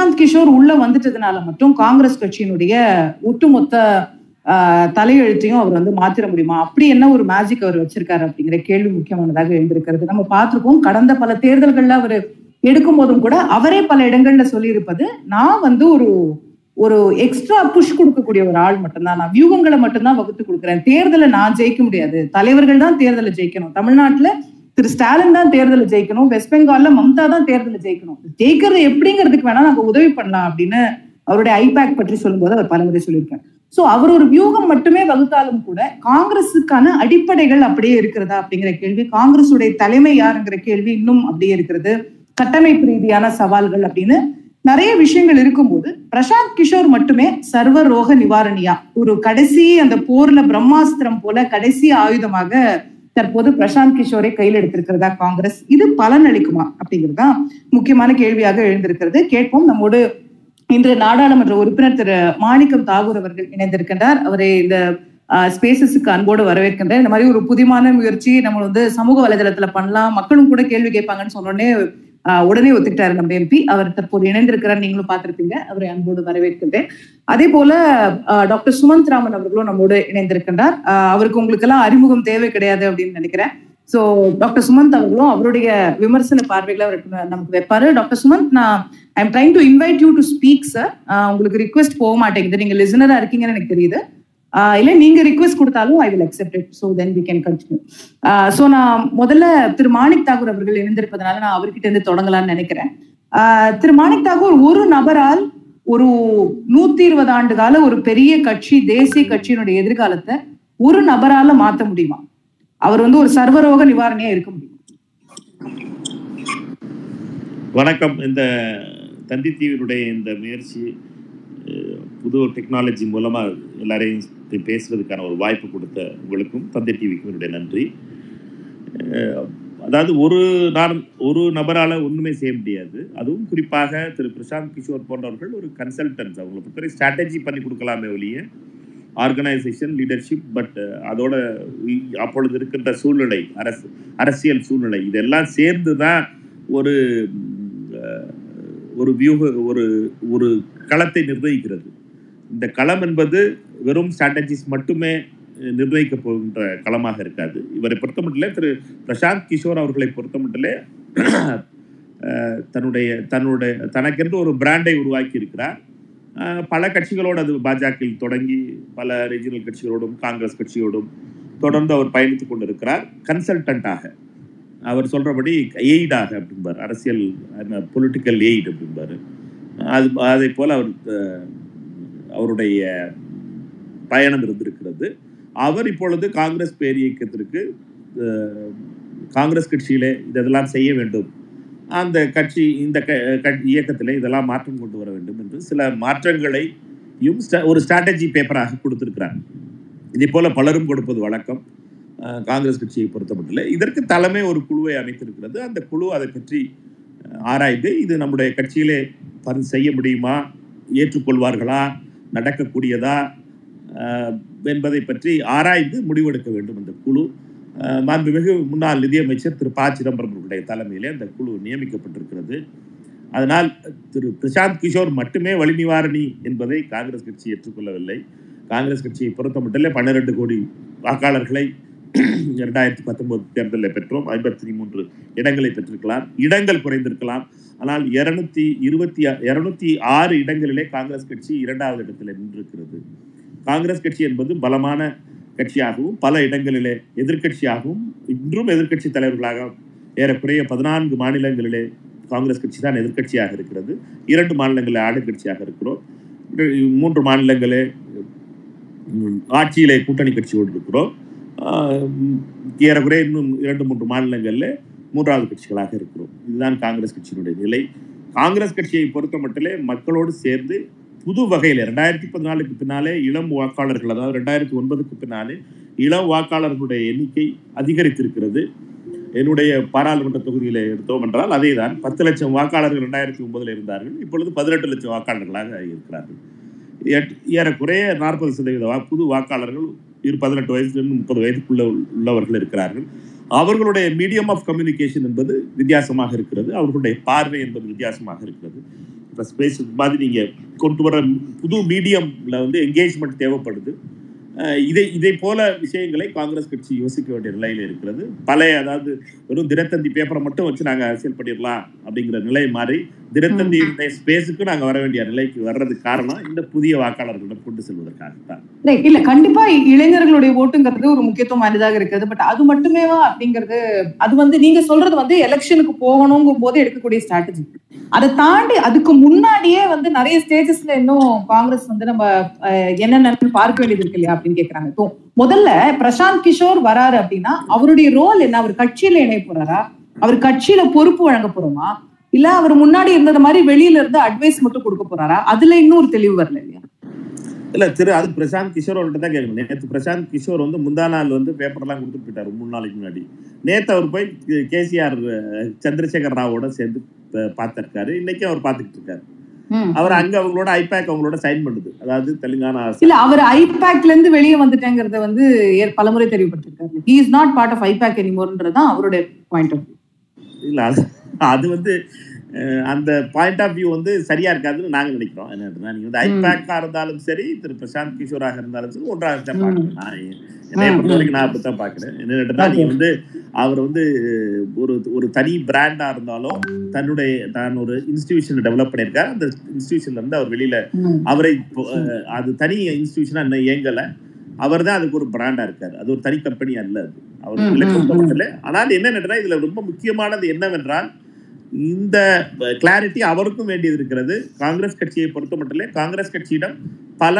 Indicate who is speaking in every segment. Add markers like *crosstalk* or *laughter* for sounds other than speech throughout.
Speaker 1: பிரசாந்த் கிஷோர் உள்ள வந்துட்டதுனால மட்டும் காங்கிரஸ் கட்சியினுடைய ஒட்டுமொத்த ஆஹ், தலையெழுத்தையும் அவர் வந்து மாத்திர முடியுமா? அப்படி என்ன ஒரு மேஜிக் அவர் வச்சிருக்காரு அப்படிங்கிற கேள்வி முக்கியமானதாக எழுந்திருக்கிறது. நம்ம பார்த்துருக்கோம் கடந்த பல தேர்தல்கள்ல அவர் எடுக்கும் போதும் கூட அவரே பல இடங்கள்ல சொல்லியிருப்பது நான் வந்து ஒரு ஒரு எக்ஸ்ட்ரா புஷ் கொடுக்கக்கூடிய ஒரு ஆள் மட்டும்தான். நான் வியூகங்களை மட்டும்தான் வகுத்து கொடுக்குறேன். தேர்தலை நான் ஜெயிக்க முடியாது. தலைவர்கள் தான் தேர்தலை ஜெயிக்கணும். தமிழ்நாட்டுல திரு ஸ்டாலின் தான் தேர்தலை ஜெயிக்கணும் வெஸ்ட் பெங்கால்ல மம்தா தான் தேர்தலை ஜெயிக்கணும். ஜெயிக்கிறது எப்படிங்கிறதுக்கு வேணா நாங்க உதவி பண்ணலாம் அப்படின்னு அவருடைய ஐபேக் பற்றி சொல்லும்போது அவர் பலமுறை சொல்லியிருக்காரு. சோ அவர் ஒரு வியூகம் மட்டுமே வகுத்தாலும் கூட காங்கிரஸுக்கான அடிப்படைகள் அப்படியே இருக்கிறதா அப்படிங்கிற கேள்வி காங்கிரஸுடைய தலைமை யாருங்கிற கேள்வி இன்னும் அப்படியே இருக்கிறது. கட்டமைப்பு ரீதியான சவால்கள் அப்படின்னு நிறைய விஷயங்கள் இருக்கும்போது பிரசாந்த் கிஷோர் மட்டுமே சர்வ ரோக நிவாரணியா. ஒரு கடைசி அந்த போர்ல பிரம்மாஸ்திரம் போல கடைசி ஆயுதமாக தற்போது பிரசாந்த் கிஷோரை கையில் எடுத்திருக்கிறதா காங்கிரஸ்? இது பலன் அளிக்குமா? அப்படிங்கிறதா முக்கியமான கேள்வியாக எழுந்திருக்கிறது. கேட்போம். நம்மோடு இன்று நாடாளுமன்ற உறுப்பினர் திரு மாணிக்கம் தாகூர் அவர்கள் இணைந்திருக்கின்றார். அவரை இந்த ஸ்பேசஸுக்கு அன்போடு வரவேற்கின்றேன். இந்த மாதிரி ஒரு புதிமான முயற்சி நம்ம வந்து சமூக வலைதளத்துல பண்ணலாம். மக்களும் கூட கேள்வி கேட்பாங்கன்னு சொன்னோடனே உடனே ஒத்துக்கிட்டாரு நம்ம எம்பி அவர் தற்போது இணைந்திருக்கிறார். நீங்களும் பார்த்திருப்பீங்க. அவரை அன்போடு வரவேற்கின்றேன். அதே போல டாக்டர் சுமந்த் ராமன் அவர்களும் நம்மோடு இணைந்திருக்கின்றார். அவருக்கு உங்களுக்கு எல்லாம் அறிமுகம் தேவை கிடையாது அப்படின்னு நினைக்கிறேன். சோ டாக்டர் சுமந்த் அவர்களும் அவருடைய விமர்சன பார்வைகளை அவர் நமக்கு வைப்பாரு. டாக்டர் சுமந்த் நான் I am trying to invite you to speak sir உங்களுக்கு ரிக்வெஸ்ட் போக மாட்டேங்குது. நீங்க லிசனரா இருக்கீங்கன்னு எனக்கு தெரியுது. இல்ல நீங்க ரிக்வெஸ்ட் கொடுத்தாலும் I will accept it so then we can continue so நான் முதல்ல திரு மாணிக் தாகூர் அவர்கள் இணைந்திருப்பதனால நான் அவர்கிட்ட இருந்து தொடங்கலாம்னு நினைக்கிறேன். ஆஹ் திரு மாணிக் தாகூர் ஒரு நபரால் ஒரு நூத்தி இருபது ஆண்டு கால ஒரு பெரிய கட்சி தேசிய கட்சியினுடைய எதிர்காலத்தை ஒரு நபரால மாத்த முடியுமா? அவர் வந்து ஒரு சர்வரோக நிவாரணியா இருக்க முடியும்?
Speaker 2: வணக்கம். இந்த தந்தி தீவினுடைய இந்த முயற்சி புது ஒரு டெக்னாலஜி மூலமாக எல்லாரையும் பே- பேசுறதுக்கான ஒரு வாய்ப்பு கொடுத்த உங்களுக்கும் தந்தை டிவிக்கும் என்னுடைய நன்றி. அதாவது ஒரு நான் ஒரு நபரால் ஒன்றுமே செய்ய முடியாது. அதுவும் குறிப்பாக திரு பிரசாந்த் கிஷோர் போன்றவர்கள் ஒரு கன்சல்டன்ஸ் அவங்களை பொறுத்தவரை ஸ்ட்ராட்டஜி பண்ணி கொடுக்கலாமே ஒழிய ஆர்கனைசேஷன் லீடர்ஷிப் பட் அதோட அப்பொழுது இருக்கின்ற சூழ்நிலை அரசு அரசியல் சூழ்நிலை இதெல்லாம் சேர்ந்து தான் ஒரு ஒரு வியூக ஒரு ஒரு களத்தை நிர்ணயிக்கிறது. இந்த களம் என்பது வெறும் ஸ்ட்ராட்டஜிஸ் மட்டுமே நிர்ணயிக்க போகின்ற களமாக இருக்காது. இவரை பொறுத்தமட்டிலே திரு பிரசாந்த் கிஷோர் அவர்களை பொறுத்தமட்டிலே அஹ், தன்னுடைய தன்னுடைய தனக்கென்று ஒரு பிராண்டை உருவாக்கி இருக்கிறார். பல கட்சிகளோடு அது பாஜகவில் தொடங்கி பல ரீஜனல் கட்சிகளோடும் காங்கிரஸ் கட்சியோடும் தொடர்ந்து அவர் பயணித்துக் கொண்டிருக்கிறார். கன்சல்டண்டாக அவர் சொல்றபடி எய்டாக அப்படிம்பார். அரசியல் பொலிட்டிக்கல் எய்ட் அப்படிம்பார். அது அதே போல் அவர் அவருடைய பயணம் இருந்திருக்கிறது. அவர் இப்பொழுது காங்கிரஸ் பேர் இயக்கத்திற்கு காங்கிரஸ் கட்சியிலே இதெல்லாம் செய்ய வேண்டும். அந்த கட்சி இந்த க க- இதெல்லாம் மாற்றம் கொண்டு வர வேண்டும் என்று சில மாற்றங்களையும் ஸ்ட- ஒரு ஸ்ட்ராட்டஜி பேப்பராக கொடுத்திருக்கிறார். இதே போல பலரும் கொடுப்பது வழக்கம். காங்கிரஸ் கட்சியை பொறுத்தமட்டில். இதற்கு தலைமை ஒரு குழுவை அமைத்திருக்கிறது. அந்த குழு அதை பற்றி ஆராய்ந்து இது நம்முடைய கட்சியிலே பரி செய்ய முடியுமா? ஏற்றுக்கொள்வார்களா? நடக்கக்கூடியதா என்பதை பற்றி ஆராய்ந்து முடிவெடுக்க வேண்டும் அந்த குழு. மாண்புமிகு முன்னாள் நிதியமைச்சர் திரு ப. சிதம்பரம் அவர்களுடைய தலைமையிலே அந்த குழு நியமிக்கப்பட்டிருக்கிறது. அதனால் திரு பிரசாந்த் கிஷோர் மட்டுமே வழி நிவாரணி என்பதை காங்கிரஸ் கட்சி ஏற்றுக்கொள்ளவில்லை. காங்கிரஸ் கட்சியை பொறுத்த மட்டும் பன்னிரெண்டு கோடி வாக்காளர்களை இரண்டாயிரத்தி பத்தொன்பது தேர்தலில் பெற்றோம். ஐம்பத்தி மூன்று இடங்களை பெற்றிருக்கலாம். இடங்கள் குறைந்திருக்கலாம். ஆனால் இருநூத்தி இருபத்தி இருநூத்தி ஆறு இடங்களிலே காங்கிரஸ் கட்சி இரண்டாவது இடத்தில் நின்றிருக்கிறது. காங்கிரஸ் கட்சி என்பது பலமான கட்சியாகவும் பல இடங்களிலே எதிர்க்கட்சியாகவும் இன்றும் எதிர்க்கட்சி தலைவர்களாக ஏறக்குறைய பதினான்கு மாநிலங்களிலே காங்கிரஸ் கட்சி தான் எதிர்க்கட்சியாக இருக்கிறது. இரண்டு மாநிலங்களில் ஆளுங்கட்சியாக இருக்கிறோம். மூன்று மாநிலங்களே ஆட்சியிலே கூட்டணி கட்சியோடு இருக்கிறோம். ஏறக்குறைய இன்னும் இரண்டு மூன்று மாநிலங்களில் மூன்றாவது கட்சிகளாக இருக்கிறோம். இதுதான் காங்கிரஸ் கட்சியினுடைய நிலை. காங்கிரஸ் கட்சியை பொறுத்த மட்டிலே மக்களோடு சேர்ந்து புது வகையில் ரெண்டாயிரத்தி பதினாலுக்கு பின்னாலே இளம் வாக்காளர்கள் அதாவது ரெண்டாயிரத்தி ஒன்பதுக்கு பின்னாலே இளம் வாக்காளர்களுடைய எண்ணிக்கை அதிகரித்திருக்கிறது. என்னுடைய பாராளுமன்ற தொகுதியில் எடுத்தோம் என்றால் அதே தான் பத்து லட்சம் வாக்காளர்கள் ரெண்டாயிரத்தி ஒன்பதில் இருந்தார்கள். இப்பொழுது பதினெட்டு லட்சம் வாக்காளர்களாக இருக்கிறார்கள். ஏற்- ஏறக்குறைய நாற்பது சதவீத வா புது வாக்காளர்கள் இரு பதினெட்டு வயசுலேருந்து முப்பது வயதுக்குள்ள உள்ளவர்கள் இருக்கிறார்கள். அவர்களுடைய மீடியம் ஆஃப் கம்யூனிகேஷன் என்பது வித்தியாசமாக இருக்கிறது. அவர்களுடைய பார்வை என்பது வித்தியாசமாக இருக்கிறது. இப்போ ஸ்பேஸ் மாதிரி நீங்கள் கொண்டு வர புது மீடியமில் வந்து என்கேஜ்மெண்ட் தேவைப்படுது. இதை இதை போல விஷயங்களை காங்கிரஸ் கட்சி யோசிக்க வேண்டிய நிலையில இருக்கிறது. பழைய அதாவது வெறும் தினத்தந்தி பேப்பரை மட்டும் வச்சு நாங்க அரசியல் பண்ணிடலாம் அப்படிங்கிற நிலை மாறி தினத்தந்தியுடைய ஸ்பேஸுக்கு நாங்க வர வேண்டிய நிலைக்கு வர்றதுக்கு காரணம் இந்த புதிய வாக்காளர்களிடம் கொண்டு செல்வதற்காகத்தான்.
Speaker 1: இல்ல கண்டிப்பா இளைஞர்களுடைய ஓட்டுங்கிறது ஒரு முக்கியத்துவம் வாய்ந்ததாக இருக்கிறது பட் அது மட்டுமேவா அப்படிங்கிறது அது வந்து நீங்க சொல்றது வந்து எலெக்ஷனுக்கு போகணுங்கும் போது எடுக்கக்கூடிய ஸ்ட்ராட்டஜி அதை தாண்டி அதுக்கு முன்னாடியே வந்து நிறைய ஸ்டேஜஸ்ல இன்னும் காங்கிரஸ் வந்து நம்ம என்னென்னு பார்க்க வேண்டியது இருக்கு இல்லையா? அப்படின்னு கேக்குறாங்க. இப்போ முதல்ல பிரசாந்த் கிஷோர் வராரு அப்படின்னா அவருடைய ரோல் என்ன? அவர் கட்சியில இணைய போறாரா? அவர் கட்சியில பொறுப்பு வழங்க போறோமா? இல்ல அவர் முன்னாடி இருந்தது மாதிரி வெளியில இருந்து அட்வைஸ் மட்டும் கொடுக்க போறாரா? அதுல இன்னும் ஒரு தெளிவு வரல இல்லையா?
Speaker 2: இல்ல திரு அது பிரசாந்த் கிஷோர் அவர்கிட்ட தான் கேட்கணும். நேற்று பிரசாந்த் கிஷோர் வந்து முந்தா நாள் வந்து பேப்பர்லாம் கொடுத்துட்டு போயிட்டாரு மூணு நாளைக்கு முன்னாடி. நேற்று அவர் போய் கேசிஆர் சந்திரசேகர் ராவோட சேர்ந்து பார்த்திருக்காரு. இன்னைக்கு அவர் பார்த்துக்கிட்டு இருக்காரு. அவர் அங்க அவங்களோட ஐபேக் அவங்களோட சைன் பண்ணுது. அதாவது தெலுங்கானா
Speaker 1: இல்ல அவர் ஐபேக்ல இருந்து வெளியே வந்துட்டேங்கிறத வந்து பலமுறை தெளிவுபடுத்திருக்காரு he is not part of IPAC எனிமோர்ன்றதுதான் அவருடைய பாயிண்ட் ஆஃப்
Speaker 2: இல்ல அது வந்து அந்த பாயிண்ட் ஆஃப் வியூ வந்து சரியா இருக்காதுன்னு நாங்க நினைக்கிறோம். என்ன நீங்க வந்து ஐபேக்கா இருந்தாலும் சரி திரு பிரசாந்த் கிஷோராக இருந்தாலும் சரி ஒன்றாக தான். பார்க்கணும் நான் என்னைய பொறுத்த. வரைக்கும் நான் அப்படித்தான் பாக்குறேன் என்னன்னா நீங்க வந்து அவர் வந்து ஒரு ஒரு தனி பிராண்டா இருந்தாலும் தன்னுடைய தான் ஒரு இன்ஸ்டிடியூஷன் டெவலப் பண்ணியிருக்காரு. அந்த இன்ஸ்டிடியூஷன்ல இருந்து அவர் வெளியில அவரை அது தனி இன்ஸ்டிடியூஷனா இன்னும் இயங்கல. அவர் தான் அதுக்கு ஒரு பிராண்டா இருக்காரு. அது ஒரு தனி கம்பெனி அல்ல அது. அவர்
Speaker 1: ம், ம்,
Speaker 2: விளக்கப்படல ஆனால் என்ன இதுல ரொம்ப முக்கியமானது என்னவென்றால் இந்த கிளாரிட்டி அவருக்கும் வேண்டியது இருக்கிறது. காங்கிரஸ் கட்சியை பொறுத்த மட்டும் காங்கிரஸ் கட்சியிடம் பல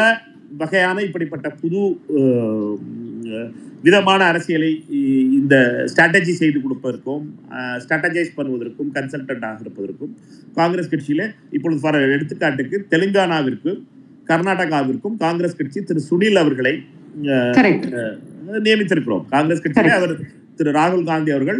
Speaker 2: வகையான இப்படிப்பட்ட புது விதமான அரசியலை இந்த ஸ்ட்ராட்டஜி செய்து கொடுப்பதற்கும் ஸ்ட்ராட்டஜைஸ் பண்ணுவதற்கும் கன்சல்டன்டாக இருப்பதற்கும் காங்கிரஸ் கட்சியில இப்பொழுது ஃபார் எடுத்துக்காட்டுக்கு தெலுங்கானாவிற்கு கர்நாடகாவிற்கும் காங்கிரஸ் கட்சி திரு சுனில் அவர்களை நியமித்திருக்கிறோம். காங்கிரஸ் கட்சியிலே அவர் திரு ராகுல் காந்தி அவர்கள்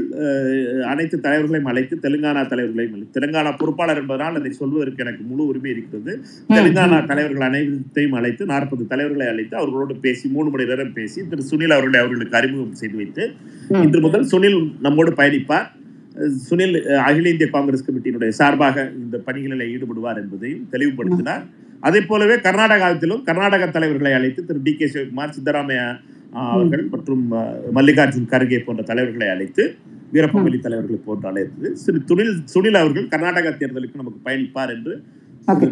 Speaker 2: அனைத்து தலைவர்களையும் அழைத்து தெலுங்கானா தலைவர்களையும் அழைத்து தெலுங்கானா பொறுப்பாளர் என்பதனால் அதை சொல்வதற்கு எனக்கு முழு உரிமை இருக்கிறது. தெலுங்கானா தலைவர்கள் அனைத்தையும் அழைத்து நாற்பது தலைவர்களை அழைத்து அவர்களோடு பேசி மூணு மணி நேரம் பேசி திரு சுனில் அவர்களை அவர்களுக்கு அறிமுகம் செய்து வைத்து இன்று முதல் சுனில் நம்மோடு பயணிப்பார். சுனில் அகில இந்திய காங்கிரஸ் கமிட்டியினுடைய சார்பாக இந்த பணிகளில் ஈடுபடுவார் என்பதையும் தெளிவுபடுத்தினார். அதே போலவே கர்நாடகாவிலும் கர்நாடக தலைவர்களை அழைத்து திரு டி கே சிவகுமார் சித்தராமையா அவர்கள் மற்றும் மல்லிகார்ஜுன் கர்கே போன்ற தலைவர்களை அழைத்து வீரப்பமொழி தலைவர்களை போன்று அழைத்து திரு துணில் சுனில் அவர்கள் கர்நாடக தேர்தலுக்கு நமக்கு பயணிப்பார் என்று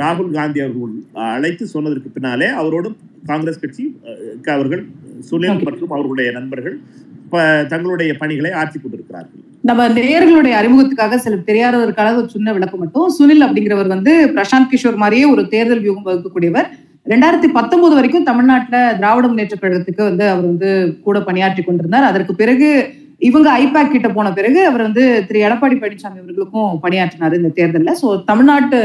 Speaker 2: ராகுல் காந்தி அவர்கள் அழைத்து சொன்னதற்கு பின்னாலே அவரோடும் காங்கிரஸ் கட்சி அவர்கள் சுனில். மற்றும் அவர்களுடைய நண்பர்கள் தங்களுடைய பணிகளை ஆட்சி கொண்டிருக்கிறார்கள்.
Speaker 1: நம்ம நேயர்களுடைய அறிமுகத்துக்காக சில தெரியாதவருக்காக ஒரு சின்ன விளக்கம் மட்டும். சுனில் அப்படிங்கிறவர் வந்து பிரசாந்த் கிஷோர் மாதிரியே ஒரு தேர்தல் வியூகம் வகுக்கக்கூடியவர். ரெண்டாயிரத்தி பத்தொன்பது வரைக்கும் தமிழ்நாட்டுல திராவிட முன்னேற்ற கழகத்துக்கு வந்து அவர் வந்து கூட பணியாற்றி கொண்டிருந்தார். அதற்கு பிறகு இவங்க ஐபேக் கிட்ட போன பிறகு அவர் வந்து திரு எடப்பாடி பழனிசாமி அவர்களுக்கும் பணியாற்றினார் இந்த தேர்தலில். சோ தமிழ்நாட்டு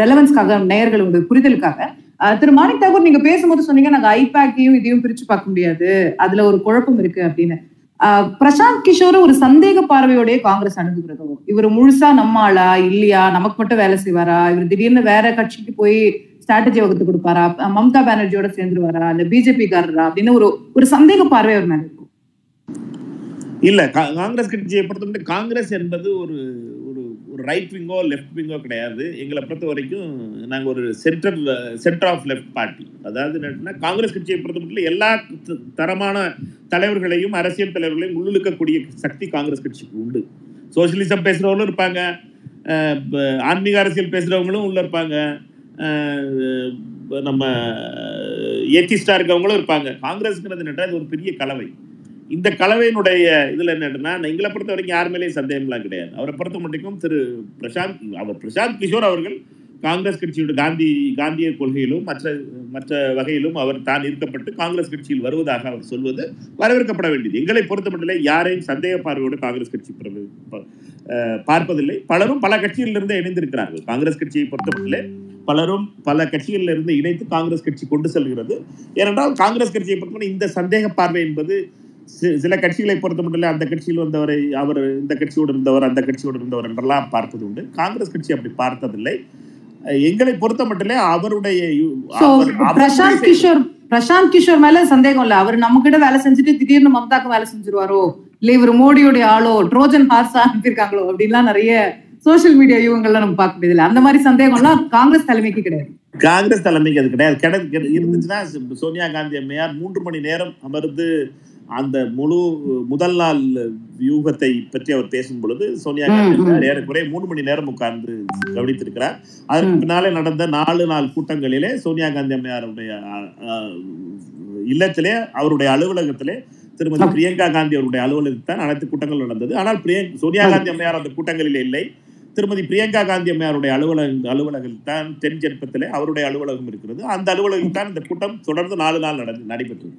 Speaker 1: ரெலவன்ஸ்க்காக நேயர்களுடைய புரிதலுக்காக அஹ், திரு மாணிக் தாகூர் நீங்க பேசும்போது சொன்னீங்க நாங்க ஐபேக்கையும் இதையும் பிரிச்சு பார்க்க முடியாது. அதுல ஒரு குழப்பம் இருக்கு அப்படின்னு. ஆஹ் பிரசாந்த் கிஷோர் ஒரு சந்தேக பார்வையோடய காங்கிரஸ் அணுகுகிறதும் இவர் முழுசா நம்ம ஆளா இல்லையா? நமக்கு மட்டும் வேலை செய்வாரா? இவர் திடீர்னு வேற கட்சிக்கு போய் ஸ்ட்ராட்டஜி வகுத்து கொடுப்பாரா? மம்தா பானர்ஜியோட சேர்ந்துருவாரா? இல்ல பிஜேபி காரரா அப்படின்னு ஒரு ஒரு சந்தேக பார்வை அவர் மேல இருக்கும்.
Speaker 2: இல்ல கா- காங்கிரஸ் கட்சியை பொறுத்தவரை காங்கிரஸ் என்பது ஒரு ஒரு ஒரு ரைட் விங்கோ லெஃப்ட் விங்கோ கிடையாது. எங்களை பொறுத்த வரைக்கும் நாங்க ஒரு centre centre of left party அதாவது என்னன்னா காங்கிரஸ் கட்சியை பொறுத்த மட்டும் எல்லா தரமான தலைவர்களையும் அரசியல் தலைவர்களையும் உள்ளிழுக்கக்கூடிய சக்தி காங்கிரஸ் கட்சிக்கு உண்டு. சோசியலிசம் பேசுறவங்களும் இருப்பாங்க. ஆன்மீக அரசியல் பேசுறவங்களும் உள்ள இருப்பாங்க. நம்ம ஏத்திஸ்டா இருக்கவங்களும் இருப்பாங்க. காங்கிரஸ்ங்கிறது என்னன்னா இது ஒரு பெரிய கலவை. இந்த கலவையினுடைய இதுல என்னன்னா எங்களை பொறுத்த வரைக்கும் யார் மேலேயும் சந்தேகம்லாம் கிடையாது. அவரை பொறுத்த மட்டும் திரு பிரசாந்த் அவர் பிரசாந்த் கிஷோர் அவர்கள் காங்கிரஸ் கட்சியோட காந்தி காந்திய கொள்கையிலும் மற்ற மற்ற வகையிலும் அவர் தான் இருக்கப்பட்டு காங்கிரஸ் கட்சியில் வருவதாக அவர் சொல்வது வரவேற்கப்பட வேண்டியது. எங்களை பொறுத்த மட்டும் யாரையும் சந்தேக பார்வையோடு காங்கிரஸ் கட்சி பிறகு பார்ப்பதில்லை. பலரும் பல கட்சியிலிருந்து இணைந்திருக்கிறார்கள். காங்கிரஸ் கட்சியை பொறுத்தமட்டிலே பலரும் பல கட்சிகளில் இருந்து இணைத்து காங்கிரஸ் கட்சி கொண்டு செல்கிறது. ஏனென்றால் காங்கிரஸ் கட்சியை பொறுத்தவரை இந்த சந்தேக பார்வை என்பது சில கட்சிகளை பொறுத்த மட்டும் அந்த கட்சியில் வந்தவரை அவர் இந்த கட்சியோடு இருந்தவர் அந்த கட்சியோடு இருந்தவர் என்றெல்லாம் பார்ப்பது உண்டு. காங்கிரஸ் கட்சி அப்படி பார்த்ததில்லை. எங்களை பொறுத்த மட்டும் அவருடைய
Speaker 1: பிரசாந்த் கிஷோர் பிரசாந்த் கிஷோர் மேல சந்தேகம் இல்ல. அவர் நம்ம கிட்ட வேலை செஞ்சுட்டு திடீர்னு மம்தாக்கு வேலை செஞ்சிருவாரோ? இல்ல இவர் மோடியோடைய ஆளோ? ட்ரோஜன் ஹார்ஸா அனுப்பியிருக்காங்களோ அப்படின்லாம் நிறைய சோசியல் மீடியா யுகங்கள்ல நம்ம பார்க்க முடியல அந்த மாதிரி சந்தேகம்லாம் காங்கிரஸ் தலைமைக்கு கிடையாது.
Speaker 2: காங்கிரஸ் தலைமைக்கு அது கிடையாது. கிடை கிடை- இருந்துச்சுன்னா சோனியா காந்தி அம்மையார் மூன்று மணி நேரம் அமர்ந்து அந்த முழு முதல் நாள் வியூகத்தை பற்றி அவர் பேசும் பொழுது சோனியா காந்தி ஏறக்குறைய மூணு மணி நேரம் உட்கார்ந்து கவனித்திருக்கிறார். அதற்கு. பின்னாலே நடந்த நாலு நாள் கூட்டங்களிலே சோனியா காந்தி அம்மையாருடைய இல்லத்திலே அவருடைய அலுவலகத்திலே திருமதி. பிரியங்கா காந்தி அவருடைய அலுவலகத்தில் தான் அனைத்து கூட்டங்கள் நடந்தது. ஆனால் பிரியங் சோனியா. காந்தி அம்மையார் அந்த கூட்டங்களில் இல்லை. திருமதி பிரியங்கா காந்தி அம்மையாருடைய அலுவலக அலுவலகத்தில் தான் தென் அவருடைய அலுவலகம் இருக்கிறது. அந்த அலுவலகத்தில் தான் இந்த கூட்டம் தொடர்ந்து நாலு நாள் நடந்து நடைபெற்றது.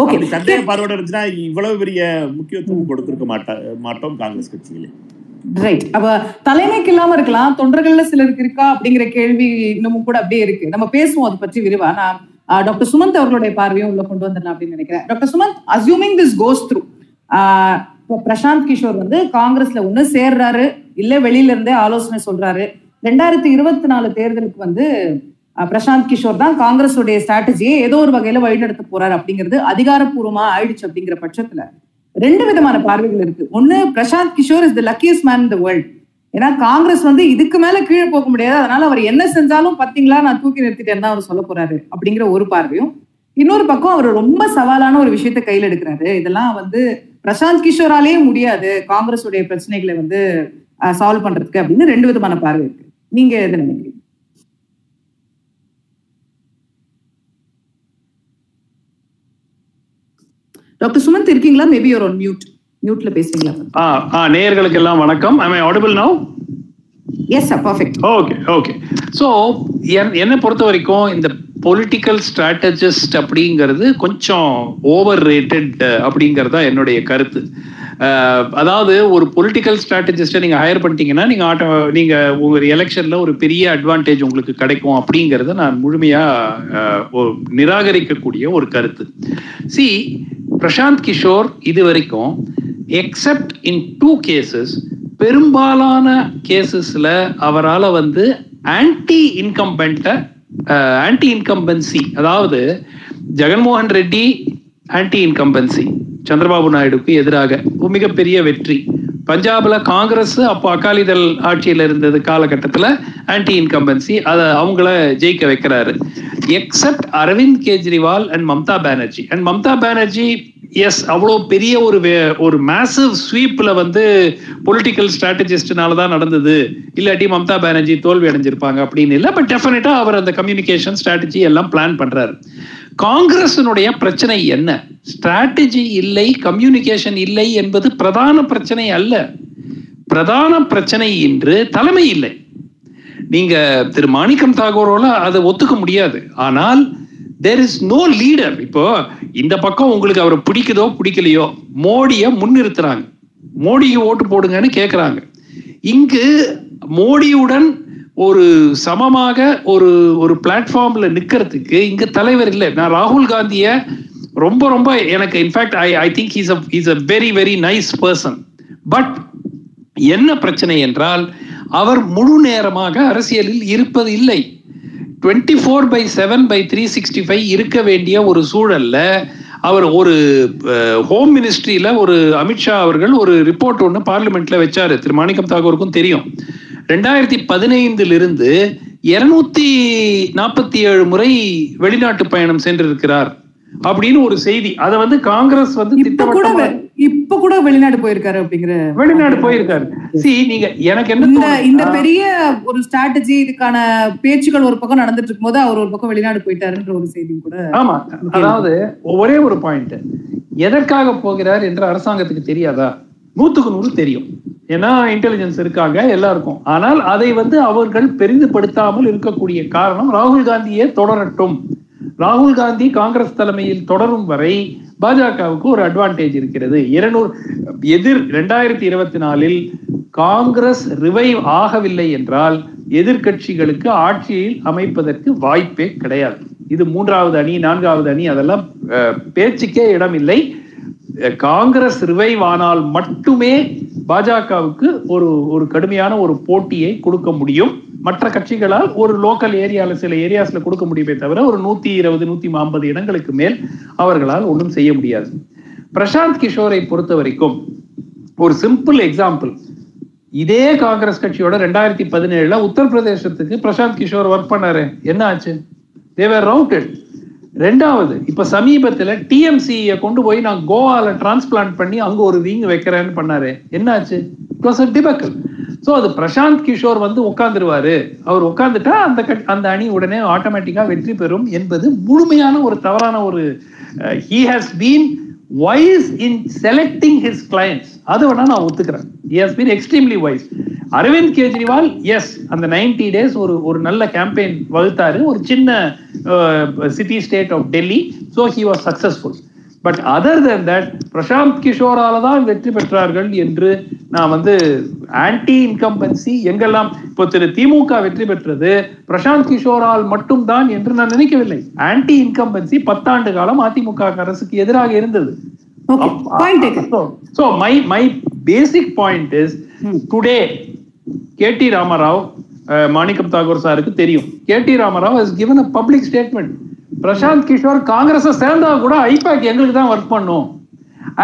Speaker 1: ஓகே.
Speaker 2: அப்படி சந்தேக பார்வையோட இருந்துச்சுன்னா இவ்வளவு பெரிய முக்கியத்துவம் கொடுத்திருக்க மாட்டா மாட்டோம் காங்கிரஸ் கட்சிகளே
Speaker 1: ரைட் அப்ப தலைமைக்கு இல்லாம இருக்கலாம். தொண்டர்கள்ல சிலருக்கு இருக்கா அப்படிங்கிற கேள்வி இன்னமும் கூட அப்படியே இருக்கு. நம்ம பேசுவோம் அதை பற்றி விரிவா. நான் டாக்டர் சுமந்த் அவர்களுடைய பார்வையும் உள்ள கொண்டு வந்துடலாம் அப்படின்னு நினைக்கிறேன். Doctor Sumanth assuming this goes through Prashant Kishor வந்து காங்கிரஸ்ல ஒண்ணு சேர்றாரு. இல்ல வெளியில இருந்தே ஆலோசனை சொல்றாரு. ரெண்டாயிரத்தி இருபத்தி நாலு தேர்தலுக்கு வந்து பிரசாந்த் கிஷோர் தான் காங்கிரஸுடைய ஸ்ட்ராட்டஜியை ஏதோ ஒரு வகையில வழிநடத்த போறாரு அப்படிங்கிறது அதிகாரப்பூர்வமா ஆயிடுச்சு அப்படிங்கிற பட்சத்துல ரெண்டு விதமான பார்வைகள் இருக்கு. ஒண்ணு Prashant Kishor is the luckiest man in the world ஏன்னா காங்கிரஸ் வந்து இதுக்கு மேல கீழே போக முடியாது. அதனால அவர் என்ன செஞ்சாலும் பாத்தீங்களா நான் தூக்கி நிறுத்திட்டேன்னு தான் அவர் சொல்ல போறாரு அப்படிங்கிற ஒரு பார்வையும். இன்னொரு பக்கம் அவர் ரொம்ப சவாலான ஒரு விஷயத்தை கையில் எடுக்கிறாரு. இதெல்லாம் வந்து பிரசாந்த் கிஷோராலேயே முடியாது. காங்கிரஸ் உடைய பிரச்சனைகளை வந்து சால்வ் பண்றதுக்கு அப்படின்னு ரெண்டு விதமான பார்வை இருக்கு. நீங்க எது நினைக்கிறீங்க? டாக்டர் சுமந்த் இருக்கீங்களா? மேபி ஒரு மியூட் மியூட்ல பேசுறீங்களா?
Speaker 3: நேயர்களுக்கு எல்லாம் வணக்கம். I audible now
Speaker 1: yes sir perfect
Speaker 3: okay okay so என்னை பொறுத்த வரைக்கும் இந்த பொலிட்டிக்கல் ஸ்ட்ராட்டஜிஸ்ட் அப்படிங்கிறது கொஞ்சம் ஓவர் ரேட்டட் அப்படிங்கிறது தான் என்னுடைய கருத்து. அதாவது ஒரு பொலிட்டிக்கல் ஸ்ட்ராட்டஜிஸ்ட்டை நீங்கள் ஹையர் பண்ணிட்டீங்கன்னா நீங்கள் ஆட்டோ நீங்கள் உங்கள் எலெக்ஷனில் ஒரு பெரிய அட்வான்டேஜ் உங்களுக்கு கிடைக்கும் அப்படிங்கிறத நான் முழுமையாக நிராகரிக்கக்கூடிய ஒரு கருத்து. சி பிரசாந்த் கிஷோர் இது வரைக்கும் எக்ஸப்ட் இன் டூ கேசஸ் பெரும்பாலான கேசஸ்ல அவரால் வந்து ஆன்டி இன்கம்பென்ட்டை ஆன்டி இன்கம்பன்சி அதாவது ஜெகன்மோகன் ரெட்டி ஆன்டி இன்கம்பன்சி சந்திரபாபு நாயுடுக்கு எதிராக மிகப்பெரிய வெற்றி. பஞ்சாப்ல காங்கிரஸ் அப்போ அகாலிதள் ஆட்சியில் இருந்தது காலகட்டத்தில் ஆன்டி இன்கம்பன்சி அதை அவங்கள ஜெயிக்க வைக்கிறாரு. Except Arvind Kejriwal and Mamata Banerjee and Mamata Banerjee is அவ்வளோ பெரிய ஒரு ஒரு மேசிவ் ஸ்வீப்ல வந்து பொலிட்டிக்கல் ஸ்ட்ராட்டஜிஸ்ட்னால தான் நடந்தது. இல்லாட்டி மம்தா பானர்ஜி தோல்வி அடைஞ்சிருப்பாங்க அப்படின்னு இல்லை பட் டெஃபினட்டாக அவர் அந்த கம்யூனிகேஷன் ஸ்ட்ராட்டஜி எல்லாம் பிளான் பண்றாரு. காங்கிரஸினுடைய பிரச்சனை என்ன? ஸ்ட்ராட்டஜி இல்லை கம்யூனிகேஷன் இல்லை என்பது பிரதான பிரச்சனை அல்ல. பிரதான பிரச்சனை என்று தலைமை இல்லை. நீங்க திரு மாணிக்கம் தாகூரோல அதை ஒத்துக்க முடியாது. ஆனால் தேர் இஸ் நோ லீடர் இப்போ இந்த பக்கம் உங்களுக்கு அவரை பிடிக்குதோ பிடிக்கலையோ மோடியை முன்னிறுத்துறாங்க. மோடிக்கு ஓட்டு போடுங்கன்னு கேட்குறாங்க இங்கு மோடியுடன் ஒரு சமமாக ஒரு ஒரு பிளாட்ஃபார்ம்ல நிக்கிறதுக்கு இங்க தலைவர் இல்லை. நான் ராகுல் காந்திய ரொம்ப ரொம்ப எனக்கு in fact I I think is is a very very nice person but என்ன பிரச்சனை என்றால் அவர் முழு நேரமாக அரசியலில் இருப்பது இல்லை. Twenty four by seven by three sixty five இருக்க வேண்டிய ஒரு சூழல்ல அவர் ஒரு ஹோம் மினிஸ்ட்ரியில ஒரு அமித்ஷா அவர்கள் ஒரு ரிப்போர்ட் ஒன்று பார்லிமெண்ட்ல வச்சாரு. திரு மாணிக்கம் தாகூருக்கும் தெரியும். ரெண்டாயிரத்தி பதினைந்திலிருந்து இருநூத்தி நாற்பத்தி ஏழு முறை வெளிநாட்டு பயணம் சென்றிருக்கிறார் அப்படின்னு ஒரு செய்தி. அதை வந்து காங்கிரஸ் வந்து
Speaker 1: இப்ப கூட வெளிநாடு போயிருக்காரு அப்படிங்கிற
Speaker 3: வெளிநாடு போயிருக்காரு. சி நீங்க எனக்கு என்ன
Speaker 1: இந்த பெரிய ஒரு ஸ்ட்ராட்டஜி இதுக்கான பேச்சுக்கள் ஒரு பக்கம் நடந்துட்டு இருக்கும்போது அவர் ஒரு பக்கம் வெளிநாடு போயிட்டாருன்ற ஒரு செய்தியும் கூட
Speaker 3: ஆமா. அதாவது ஒரே ஒரு பாயிண்ட் எதற்காக போகிறார் என்று அரசாங்கத்துக்கு தெரியாதா? நூத்துக்கு நூறு தெரியும். ஏன்னா இன்டெலிஜென்ஸ் இருக்காங்க எல்லாருக்கும். ஆனால் அதை வந்து அவர்கள் பெரிதுபடுத்தாமல் இருக்கக்கூடிய காரணம் ராகுல் காந்தியே தொடரட்டும். ராகுல் காந்தி காங்கிரஸ் தலைமையில் தொடரும் வரை பாஜகவுக்கு ஒரு அட்வான்டேஜ் இருக்கிறது. இருநூறு எதிர் ரெண்டாயிரத்தி இருபத்தி நாலில் காங்கிரஸ் ரிவைவ் ஆகவில்லை என்றால் எதிர்க்கட்சிகளுக்கு ஆட்சியில் அமைப்பதற்கு வாய்ப்பே கிடையாது. இது மூன்றாவது அணி நான்காவது அணி அதெல்லாம் அஹ், பேச்சுக்கே இடமில்லை. இல்லை காங்கிரஸ் ரிவைவ் ஆனால் மட்டுமே பாஜகவுக்கு ஒரு ஒரு கடுமையான ஒரு போட்டியை கொடுக்க முடியும். மற்ற கட்சிகளால் ஒரு லோக்கல் ஏரியால சில ஏரியாஸ்ல கொடுக்க முடியுமே தவிர ஒரு நூத்தி இருபது நூத்தி ஐம்பது இடங்களுக்கு மேல் அவர்களால் ஒன்றும் செய்ய முடியாது. பிரசாந்த் கிஷோரை பொறுத்த வரைக்கும் ஒரு சிம்பிள் எக்ஸாம்பிள் இதே காங்கிரஸ் கட்சியோட ரெண்டாயிரத்தி பதினேழுல உத்தரப்பிரதேசத்துக்கு பிரசாந்த் கிஷோர் ஒர்க் பண்ணாரு. என்ன ஆச்சு? தேவர் ரவுட்டட் ரெண்டாவது இப்ப சமீபத்துல டிஎம்சியை கொண்டு போய் நான் கோவால டிரான்ஸ்பிளான்ட் பண்ணி அங்க ஒரு விங் வைக்கிறேன்னு பண்ணாரு. என்னாச்சு? டிபக்கல் ஸோ அது பிரசாந்த் கிஷோர் வந்து உட்காந்துருவாரு அவர் உட்காந்துட்டா அந்த கட்- அந்த அணி உடனே ஆட்டோமேட்டிக்கா வெற்றி பெறும் என்பது முழுமையான ஒரு தவறான ஒரு he has been wise in selecting his clients அது வேணா நான் ஒத்துக்கிறேன். He has been extremely wise Arvind Kejriwal as அந்த 90 டேஸ் ஒரு ஒரு நல்ல கேம்பெயின் வகுத்தாரு. ஒரு சின்ன city state of Delhi so he was successful but other than that Prashant கிஷோரால தான் வெற்றி பெற்றார்கள் என்று நான் வந்து ஆன்டி இன்கம்பன்சி எங்கெல்லாம் இப்போ திரு திமுக வெற்றி பெற்றது பிரசாந்த் கிஷோரால் மட்டும்தான் என்று நான் நினைக்கவில்லை. ஆன்டி இன்கம்பன்சி பத்தாண்டு காலம் அதிமுக அரசுக்கு எதிராக இருந்தது.
Speaker 1: Okay point taken
Speaker 3: so, so my today KT Rama Rao Manickam Tagore சாருக்கு தெரியும் கேடி Ramarao has given a public statement. Prashanth Kishor காங்கிரஸை சேர்ந்தா கூட ஐபாக் எங்களுக்கு தான் ஒர்க் பண்ணும்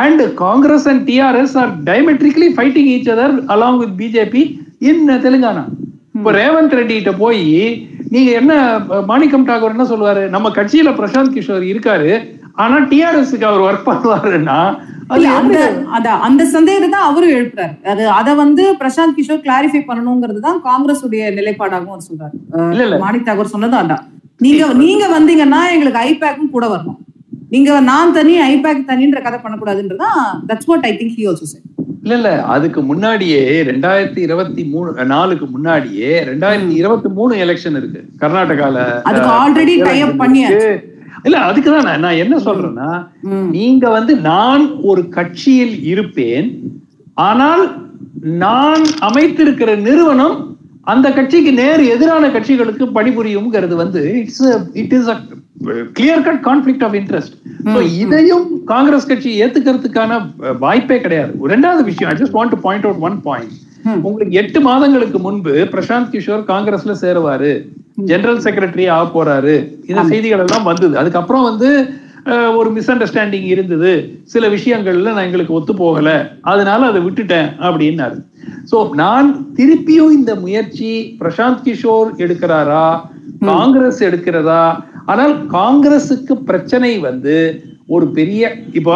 Speaker 3: and Congress and TRS are diametrically fighting each other along with BJP in Telangana இப்போ ரேவந்த் ரெட்டி கிட்ட போய் நீங்க என்ன மாணிக்கம் டாகூர் என்ன சொல்லுவாரு? நம்ம கட்சியில பிரசாந்த் கிஷோர் இருக்காரு ஆனா டிஆர்எஸ்க்கு அவர் ஒர்க் பண்ணுவாருன்னா
Speaker 1: அந்த சந்தேகத்தை தான் அவரும் எழுப்புறாரு. அது அத வந்து பிரசாந்த் கிஷோர் கிளாரிஃபை பண்ணணுங்கிறது தான் காங்கிரஸ் உடைய நிலைப்பாடாகவும் அவர் சொல்றாரு. மாணிக் தாகூர் சொன்னதும் அதான். நீங்க நீங்க வந்தீங்கன்னா எங்களுக்கு ஐபேக்கும் கூட வரணும். நீங்க நான் தனி ஐபேக் தனின்ற கதை பண்ணக்கூடாதுன்றதான் that's what I think he also said
Speaker 3: இல்ல இல்ல. அதுக்கு முன்னாடியே ரெண்டாயிரத்தி இருபத்தி மூணு நாலுக்கு முன்னாடியே ரெண்டாயிரத்தி இருபத்தி மூணு எலெக்ஷன் இருக்கு. கர்நாடகால
Speaker 1: அதுக்கு ஆல்ரெடி டை அப் பண்ணியாச்சு.
Speaker 3: இல்ல அதுக்குதான் நான் நான் என்ன சொல்றேன்னா. நீங்க வந்து நான் ஒரு கட்சியில் இருப்பேன் ஆனால் நான் அமைத்திருக்கிற நிறுவனம் அந்த கட்சிக்கு நேர் எதிரான கட்சிகளுக்கு பணிபுரியும்ங்கிறது வந்து it's it is a clear cut conflict of interest இதையும் காங்கிரஸ் கட்சி ஏத்துக்கிறதுக்கான வாய்ப்பே கிடையாது. ரெண்டாவது விஷயம் I just want to point out one point. உங்களுக்கு எட்டு மாதங்களுக்கு முன்பு பிரசாந்த் கிஷோர் காங்கிரஸ்ல சேருவாரு. ஜெனரல் செக்ரட்டரி ஆக போறாரு. இந்த செய்திகள் எல்லாம் வந்தது. அதுக்கப்புறம் வந்து ஒரு மிஸ் அண்டர்ஸ்டாண்டிங் இருந்தது. சில விஷயங்கள்ல நான் எங்களுக்கு ஒத்து போகல. அதனால அதை விட்டுட்டேன் அப்படின்னாரு. சோ நான் திருப்பியும் இந்த முயற்சி பிரசாந்த் கிஷோர் எடுக்கிறாரா? காங்கிரஸ் எடுக்கிறதா? ஆனால் காங்கிரசுக்கு பிரச்சனை வந்து ஒரு பெரிய இப்போ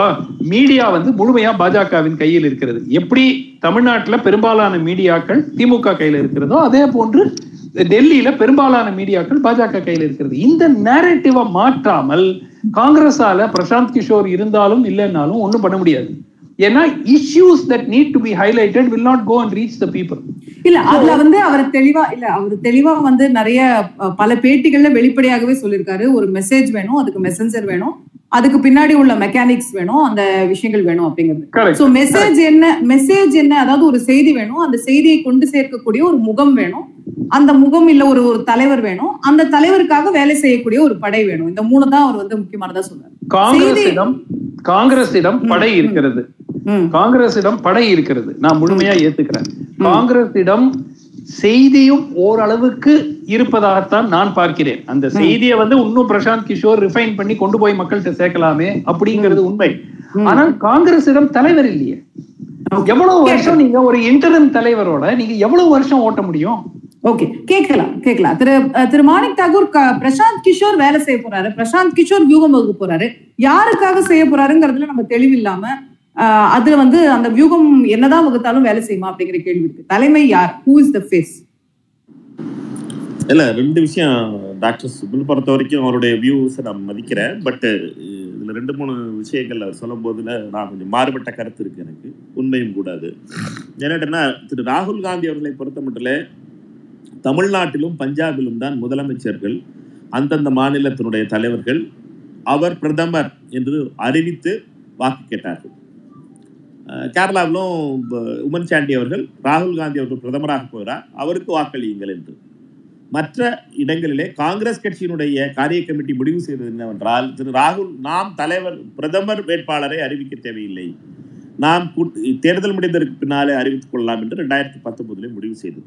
Speaker 3: மீடியா வந்து முழுமையா பாஜகவின் கையில் இருக்கிறது. எப்படி தமிழ்நாட்டுல பெரும்பாலான மீடியாக்கள் திமுக கையில் இருக்கிறதோ அதே போன்று டெல்லியில பெரும்பாலான மீடியாக்கள் பாஜக கையில் இருக்கிறது. இந்த நேரட்டிவை மாற்றாமல் காங்கிரஸால பிரசாந்த் கிஷோர் இருந்தாலும் இல்லைன்னாலும் ஒண்ணும் பண்ண முடியாது. ஏன்னா issues that need to be highlighted will not go and reach the people
Speaker 1: இல்ல அதுல வந்து அவர் தெளிவா இல்ல அவர் தெளிவா வந்து நிறைய பல பேட்டிகள்ல வெளிப்படையாகவே சொல்லியிருக்காரு. ஒரு மெசேஜ் வேணும் அதுக்கு மெசஞ்சர் வேணும். அதுக்கு பின்னாடி உள்ள மெக்கானிக்ஸ் வேணும் அந்த விஷயங்கள் வேணும் அப்படிங்கிறது. சோ மெசேஜ் என்ன மெசேஜ் என்ன அதாவது ஒரு செய்தி வேணும் அந்த செய்தியை கொண்டு சேர்க்கக்கூடிய ஒரு முகம் வேணும் அந்த முகம் இல்ல ஒரு ஒரு தலைவர் வேணும் அந்த தலைவருக்காக வேலை செய்யக்கூடிய ஒரு படை வேணும். இந்த மூணு தான் அவர் வந்து முக்கியமானதா சொல்றாரு.
Speaker 3: காங்கிரசிடம் காங்கிரசிடம் படை இருக்கிறது. காங்கிரசிடம் படை இருக்கிறது. நான் முழுமையா ஏத்துக்கிறேன். காங்கிரசிடம் செய்தியும் ஓரளவுக்கு இருப்பதாகத்தான் நான் பார்க்கிறேன். அந்த செய்தியை வந்து இன்னும் பிரசாந்த் கிஷோர் ரிஃபைன் பண்ணி கொண்டு போய் மக்கள்கிட்ட சேர்க்கலாமே அப்படிங்கிறது உண்மை. ஆனால் காங்கிரசிடம் தலைவர் இல்லையே. எவ்வளவு வருஷம் நீங்க ஒரு இன்டர்ம் தலைவரோட நீங்க எவ்வளவு வருஷம் ஓட்ட முடியும்?
Speaker 1: ஓகே கேட்கலாம் கேட்கலாம். திரு திரு மாணிக் தாகூர் பிரசாந்த் கிஷோர் வேலை செய்ய போறாரு. பிரசாந்த் கிஷோர் வியூகம் வகுக்க போறாரு. யாருக்காக செய்ய போறாருங்கிறதுல நம்ம தெளிவில்லாம அதுல வந்து அந்த வியூகம் என்னதான் வகுத்தாலும் வேலை செய்யுமா அப்படிங்கிற கேள்வி இருக்கு. தலைமை யார்? ஹூ இஸ் த ஃபேஸ்
Speaker 2: இல்ல ரெண்டு விஷயம் டாக்டர் சுபில் பொறுத்த வரைக்கும் அவருடைய வியூஸை நான் மதிக்கிறேன். பட் இதுல ரெண்டு மூணு விஷயங்கள் அவர் சொல்லும் போதுல நான் கொஞ்சம் மாறுபட்ட கருத்து இருக்கு எனக்கு. உண்மையும் கூடாது. என்னட்டுன்னா திரு ராகுல் காந்தி அவர்களை பொறுத்த மட்டும் தமிழ்நாட்டிலும் பஞ்சாபிலும் தான் முதலமைச்சர்கள் அந்தந்த மாநிலத்தினுடைய தலைவர்கள் அவர் பிரதமர் என்று அறிவித்து வாக்கு கேட்டார்கள். கேரளாவிலும் உமன் சாண்டி அவர்கள் ராகுல் காந்தி அவர்கள் பிரதமராக போகிறார். அவருக்கு வாக்களியுங்கள் என்று. மற்ற இடங்களிலே காங்கிரஸ் கட்சியினுடைய காரிய கமிட்டி முடிவு செய்தது என்னவென்றால் திரு ராகுல் நாம் தலைவர் பிரதமர் வேட்பாளரை அறிவிக்க தேவையில்லை. நாம் தேர்தல் முடிந்ததற்கு பின்னாலே அறிவித்துக் கொள்ளலாம் என்று ரெண்டாயிரத்தி பத்தொன்பதிலே முடிவு செய்தது.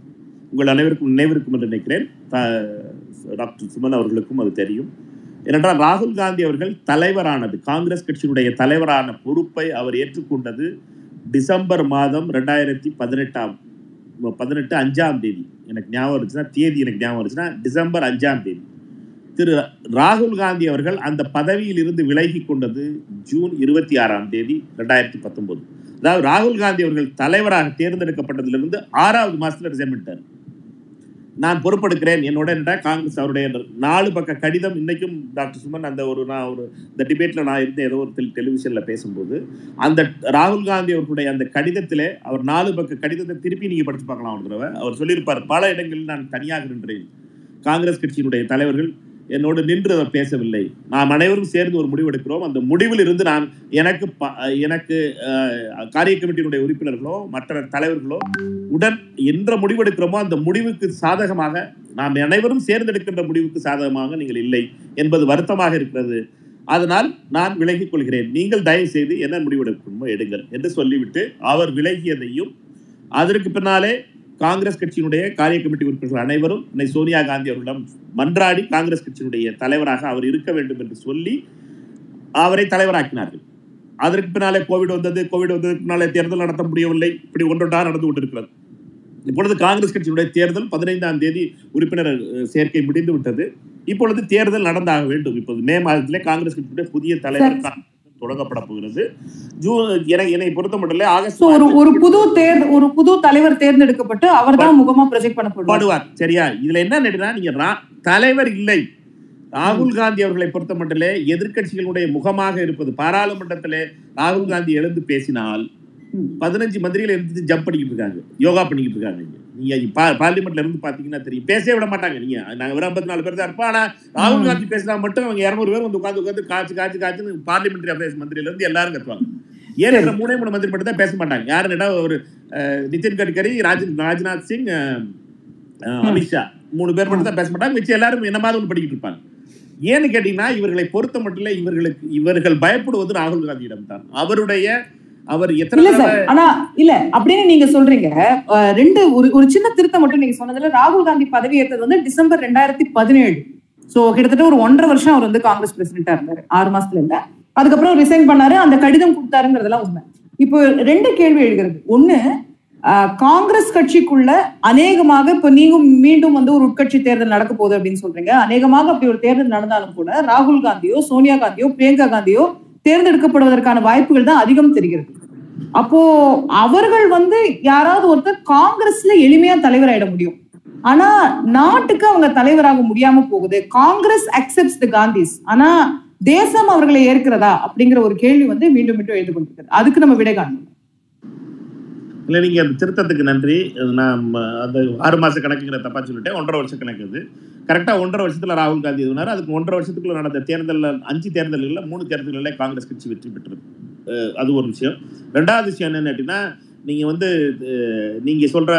Speaker 2: உங்கள் அனைவருக்கும் நினைவிருக்கும் என்று நினைக்கிறேன். டாக்டர் சுமன் அவர்களுக்கும் அது தெரியும். ஏனென்றால் ராகுல் காந்தி அவர்கள் தலைவரானது. காங்கிரஸ் கட்சியினுடைய தலைவரான பொறுப்பை அவர் ஏற்றுக்கொண்டது டிசம்பர் மாதம் ரெண்டாயிரத்தி பதினெட்டாம் பதினெட்டு அஞ்சாம் தேதி. எனக்கு ஞாபகம் இருந்துச்சுன்னா தேதி எனக்கு ஞாபகம் இருந்துச்சுன்னா டிசம்பர் அஞ்சாம் தேதி. திரு ராகுல் காந்தி அவர்கள் அந்த பதவியில் இருந்து விலகி கொண்டது ஜூன் இருபத்தி ஆறாம் தேதி ரெண்டாயிரத்தி பத்தொன்பது அதாவது ராகுல் காந்தி அவர்கள் தலைவராக தேர்ந்தெடுக்கப்பட்டதிலிருந்து ஆறாவது மாதத்தில் ரிசைன் பண்ணிட்டார். நான் பொறுப்பெடுக்கிறேன் என்னோட என்ன காங்கிரஸ் அவருடைய நாலு பக்க கடிதம் இன்னைக்கும் டாக்டர் சுமன் அந்த ஒரு நான் ஒரு இந்த டிபேட்ல நான் இருந்த ஏதோ ஒரு டெல் டெலிவிஷன்ல பேசும்போது அந்த ராகுல் காந்தி அவர்களுடைய அந்த கடிதத்திலே அவர் நாலு பக்க கடிதத்தை திருப்பி நீங்க படிச்சு பார்க்கலாம் ஒரு தடவை. அவர் சொல்லியிருப்பார் பல இடங்களில் நான் தனியாக நின்றேன். காங்கிரஸ் கட்சியினுடைய தலைவர்கள் என்னோடு நின்று அவர் பேசவில்லை. நாம் அனைவரும் சேர்ந்து ஒரு முடிவெடுக்கிறோம் அந்த முடிவில் இருந்து நான் எனக்கு எனக்கு காரிய கமிட்டியினுடைய உறுப்பினர்களோ மற்ற தலைவர்களோ உடன் என்ற முடிவெடுக்கிறோமோ அந்த முடிவுக்கு சாதகமாக நாம் அனைவரும் சேர்ந்தெடுக்கின்ற முடிவுக்கு சாதகமாக நீங்கள் இல்லை என்பது வருத்தமாக இருக்கிறது. அதனால் நான் விலகிக் கொள்கிறேன். நீங்கள் தயவு செய்து என்ன முடிவெடுக்கணுமோ எடுங்கள் என்று சொல்லிவிட்டு அவர் விலகியதையும் அதற்கு பின்னாலே காங்கிரஸ் கட்சியினுடைய காரிய கமிட்டி உறுப்பினர்கள் அனைவரும் இன்னை சோனியா காந்தி அவர்களிடம் மன்றாடி காங்கிரஸ் கட்சியினுடைய தலைவராக அவர் இருக்க வேண்டும் என்று சொல்லி அவரை தலைவராக்கினார்கள். அதற்கு பின்னாலே கோவிட் வந்தது கோவிட் வந்ததுக்கு பின்னாலே தேர்தல் நடத்த முடியவில்லை. இப்படி ஒன்றொன்றாக நடந்து கொண்டிருக்கிறது. இப்பொழுது காங்கிரஸ் கட்சியினுடைய தேர்தல் பதினைந்தாம் தேதி உறுப்பினர் சேர்க்கை முடிந்து விட்டது இப்பொழுது தேர்தல் நடந்தாக வேண்டும். இப்போது மே மாதத்திலே காங்கிரஸ் கட்சியுடைய புதிய தலைவர் கா- தொடங்கப்பட போகிறது. ஜூன் என்னை பொறுத்த மட்டும் ஆகஸ்ட்
Speaker 1: ஒரு ஒரு புது தேர் ஒரு புது தலைவர் தேர்ந்தெடுக்கப்பட்டு அவர்தான் முகமா ப்ரொஜெக்ட் பண்ணப்படுவார்.
Speaker 2: பாடுவார். சரியா? இதுல என்ன நடுனா நீங்க தலைவர் இல்லை. ராகுல் காந்தி அவர்களை பொறுத்த மட்டிலே எதிர்க்கட்சிகளுடைய முகமாக இருப்பது பாராளுமன்றத்திலே ராகுல் காந்தி எழுந்து பேசினால். பதினஞ்சு மந்திரிகள் எழுந்து ஜம்ப் பண்ணிக்கிட்டு இருக்காங்க. யோகா பண்ணிக்கிட்டு இருக்காங்க. நீங்க பா- பார்லிமெண்ட்ல இருந்து பாத்தீங்கன்னா தெரியும். பேசவே விட மாட்டாங்க நீங்க. நாங்க வெறும் ஐம்பத்தி நாலு பேர் தான் இருப்போம். ஆனா ராகுல். காந்தி பேசினா மட்டும் அவங்க இருநூறு பேர் வந்து உட்காந்து உட்காந்து காய்ச்சி காய்ச்சி காய்ச்சின்னு பார்லிமெண்டரி அஃபேர்ஸ் மந்திரியில இருந்து எல்லாரும் கத்துவாங்க. ஏன் இருக்கிற மூணே மூணு மந்திரி மட்டும் தான் பேச மாட்டாங்க? யாருன்னா ஒரு நிதின் கட்கரி ராஜ் ராஜ்நாத் சிங் அமித்ஷா மூணு பேர் மட்டும் தான் பேச மாட்டாங்க. மிச்சம் எல்லாரும் என்ன மாதிரி ஒன்று படிக்கிட்டு இருப்பாங்க. ஏன்னு கேட்டீங்கன்னா இவர்களை பொறுத்த மட்டும் இல்ல இவர்களுக்கு இவர்கள் பயப்படுவது ராகுல் காந்தியிடம் தான் அவருடைய அவர்
Speaker 1: இல்ல சார் ஆனா இல்ல அப்படின்னு நீங்க சொல்றீங்க ரெண்டு ஒரு ஒரு சின்ன திருத்தம் மட்டும் நீங்க சொன்னதுல ராகுல் காந்தி பதவி ஏற்றது வந்து டிசம்பர் ரெண்டாயிரத்தி பதினேழு. சோ கிட்டத்தட்ட ஒரு ஒன்றரை வருஷம் அவர் வந்து காங்கிரஸ் பிரசிடென்டா இருந்தாரு ஆறு மாசத்துல இல்ல அதுக்கப்புறம் ரிசைன் பண்ணாரு அந்த கடிதம் கொடுத்தாருங்கிறதெல்லாம் உண்மை. இப்போ ரெண்டு கேள்வி எழுகிறது. ஒண்ணு காங்கிரஸ் கட்சிக்குள்ள அநேகமாக இப்ப நீங்க மீண்டும் வந்து ஒரு உட்கட்சி தேர்தல் நடக்க போகுது அப்படின்னு சொல்றீங்க. அநேகமாக அப்படி ஒரு தேர்தல் நடந்தாலும் கூட ராகுல் காந்தியோ சோனியா காந்தியோ பிரியங்கா காந்தியோ தேர்ந்தெடுக்கப்படுவதற்கான வாய்ப்புகள் தான் அதிகம் தெரிகிறது. அப்போ அவர்கள் வந்து யாராவது ஒருத்தர் காங்கிரஸ்ல எளிமையா தலைவராயிட முடியும். ஆனா நாட்டுக்கு அவங்க தலைவராக முடியாம போகுது. காங்கிரஸ் அக்செப்ட்ஸ் தி காந்திஸ் ஆனா தேசம் அவர்களை ஏற்கிறதா அப்படிங்கிற ஒரு கேள்வி வந்து மீண்டும் மீண்டும் எழுந்து கொண்டிருக்கிறது. அதுக்கு நம்ம விடை காணணும்
Speaker 2: இல்லை நீங்கள் அந்த திருத்தத்துக்கு நன்றி. அது நான் அந்த ஆறு மாத கணக்குங்கிற தப்பாக சொல்லிட்டேன். ஒன்றரை வருஷ கணக்கு அது. கரெக்டாக ஒன்றரை வருஷத்தில் ராகுல் காந்தி இதுனார் அதுக்கு ஒன்றரை வருஷத்துக்குள்ள நடந்த தேர்தலில் அஞ்சு தேர்தல்களில் மூணு தேர்தல்களில் காங்கிரஸ் கட்சி வெற்றி பெற்றது. அது ஒரு விஷயம். ரெண்டாவது விஷயம் என்னென்னு கேட்டீங்கன்னா நீங்கள் வந்து நீங்கள் சொல்கிற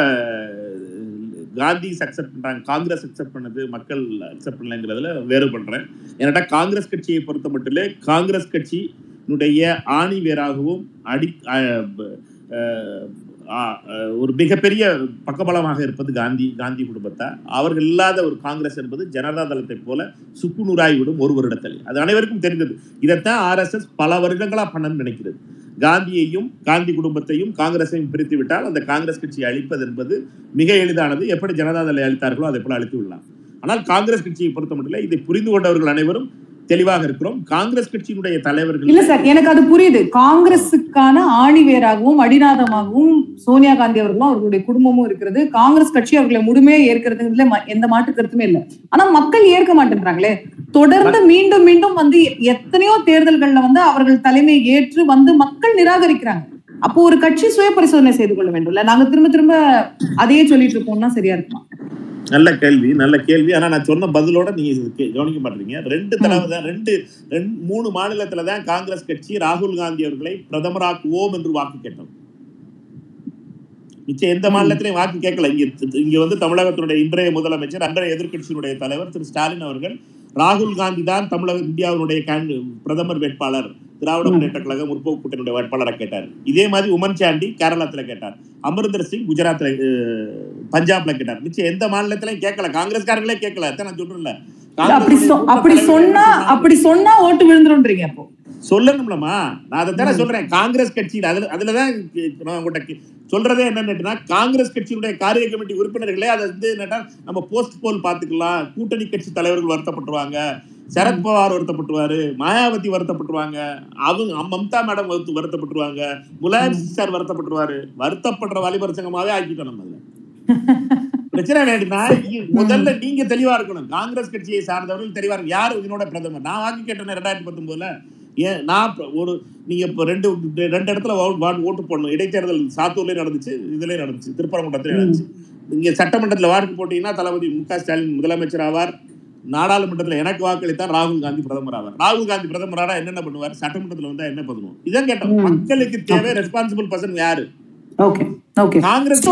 Speaker 2: சொல்ற காந்திஸ் அக்செப்ட் பண்ணுறாங்க காங்கிரஸ் அக்செப்ட் பண்ணது மக்கள் அக்செப்ட் பண்ணலைங்கிறதுல வேறு பண்ணுறேன் ஏன்னாட்டா காங்கிரஸ் கட்சியை பொறுத்த மட்டும் காங்கிரஸ் கட்சியினுடைய ஆணி வேராகவும் அடி ஒரு மிகப்பெரிய பக்கபலமாக இருப்பது காந்தி காந்தி குடும்பத்தை? அவர்கள் இல்லாத ஒரு காங்கிரஸ் என்பது ஜனதா தளத்தை போல சுக்குநூறாய் விடும் ஒரு வருடத்தில். அது அனைவருக்கும் தெரிந்தது. இதைத்தான் ஆர்எஸ்எஸ் பல வருடங்களா பண்ணணும்னு நினைக்கிறது. காந்தியையும் காந்தி குடும்பத்தையும் காங்கிரஸையும் பிரித்து விட்டால் அந்த காங்கிரஸ் கட்சியை அழிப்பது என்பது மிக எளிதானது. எப்படி ஜனதா ஜனதாதளை அழித்தார்களோ அதை போல அழித்து விடலாம். ஆனால் காங்கிரஸ் கட்சியை பொறுத்த மட்டும் இதை புரிந்து கொண்டவர்கள் அனைவரும் தெளிவாக இருக்கிறோம். காங்கிரஸ் கட்சியினுடைய தலைவர்கள்
Speaker 1: இல்ல சார் எனக்கு அது புரியுது. காங்கிரஸுக்கான ஆணிவேராகவும் அடிநாதமாகவும் சோனியா காந்தி அவர்களும் அவர்களுடைய குடும்பமும் இருக்கிறது. காங்கிரஸ் கட்சி அவர்களை முழுமையா ஏற்கிறதுல எந்த மாற்று கருத்துமே இல்லை. ஆனா மக்கள் ஏற்க மாட்டேன்றாங்களே. தொடர்ந்து மீண்டும் மீண்டும் வந்து எத்தனையோ தேர்தல்கள்ல வந்து அவர்கள் தலைமை ஏற்று வந்து மக்கள் நிராகரிக்கிறாங்க. அப்போ ஒரு கட்சி சுய பரிசோதனை செய்து கொள்ள வேண்டும்ல நாங்க திரும்ப திரும்ப அதையே சொல்லிட்டு இருக்கோம்னா சரியா இருக்குமா?
Speaker 2: நல்ல கேள்வி நல்ல கேள்வி. ஆனா நான் சொன்ன பதிலோட நீங்க கவனிக்க மாட்டீங்க. ரெண்டு தடவை தான் ரெண்டு ரெண்டு மூணு மாநிலத்துல தான் காங்கிரஸ் கட்சி ராகுல் காந்தி அவர்களை பிரதமராக்குவோம் என்று வாக்கு கேட்டோம். மிச்சம் எந்த மாநிலத்திலையும் வாக்கு கேட்கல. இங்க இங்க வந்து தமிழகத்தினுடைய இன்றைய முதலமைச்சர் அன்றைய எதிர்க்கட்சியினுடைய தலைவர் திரு ஸ்டாலின் அவர்கள் ராகுல் காந்தி தான் தமிழக இந்தியாவினுடைய பிரதமர் வேட்பாளர். திராவிட. முன்னேற்ற கழகம் முற்போக்கு கூட்டணியுடைய வேட்பாளரை கேட்டார். இதே மாதிரி உமன் சாண்டி கேரளத்துல கேட்டார். அமரிந்தர் சிங் குஜராத்ல பஞ்சாப்ல கேட்டார். மிச்சம் எந்த மாநிலத்திலையும் கேட்கல. காங்கிரஸ்காரங்களே கேட்கல. நான் சொல்றேன்ல.
Speaker 1: அப்படி சொன்னா அப்படி சொன்னா ஓட்டு விழுந்துருன்றீங்க அப்போ.
Speaker 2: சொல்லணும்லமா நான் அதை தானே சொல்றேன். காங்கிரஸ் கட்சியில் அதுல அதுலதான் நான் உங்கள்கிட்ட சொல்றதே என்னன்னா காங்கிரஸ் கட்சியினுடைய காரிய கமிட்டி உறுப்பினர்களே அதை வந்து என்னன்னா நம்ம போஸ்ட் போல் பார்த்துக்கலாம். கூட்டணி கட்சி தலைவர்கள் வருத்தப்பட்டுருவாங்க. சரத்பவார் வருத்தப்பட்டுருவாரு மாயாவதி வருத்தப்பட்டுருவாங்க அவங்க மம்தா மேடம் வருத்த- வருத்தப்பட்டுருவாங்க முலாயம் சார் வருத்தப்பட்டுருவாரு. வருத்தப்படுற வாலிபர் சங்கமாவே ஆக்கிட்டோம் நம்ம அதுல *laughs* பிரச்சனை என்னன்னா முதல்ல நீங்க தெளிவா இருக்கணும். காங்கிரஸ் கட்சியை சார்ந்தவர்கள் தெளிவா இருக்கணும். யார் இதனோட பிரதமர்? நான் வாங்கி கேட்டேன் ரெண்டாயிரத்தி பத்தொன்பதுல ஏன் நான் ஒரு நீங்க இப்ப ரெண்டு ரெண்டு இடத்துல ஓட்டு போடணும். இடைத்தேர்தல் சாத்தூர்லயும் நடந்துச்சு இதுலயும் நடந்துச்சு திருப்பரங்குன்றத்துலயும் நடந்துச்சு. இங்க சட்டமன்றத்துல வாக்கு போட்டீங்கன்னா தளபதி மு க ஸ்டாலின் முதலமைச்சர் ஆவார். நாடாளுமன்றத்துல எனக்கு வாக்களித்தார் ராகுல் காந்தி பிரதமர் ஆவார். ராகுல் காந்தி பிரதமரானா என்னென்ன பண்ணுவார்? சட்டமன்றத்துல வந்தா என்ன பண்ணுவோம்? இதான் கேட்டோம். மக்களுக்கு தேவை ரெஸ்பான்சிபிள் பர்சன் யாரு? காங்கிரஸ்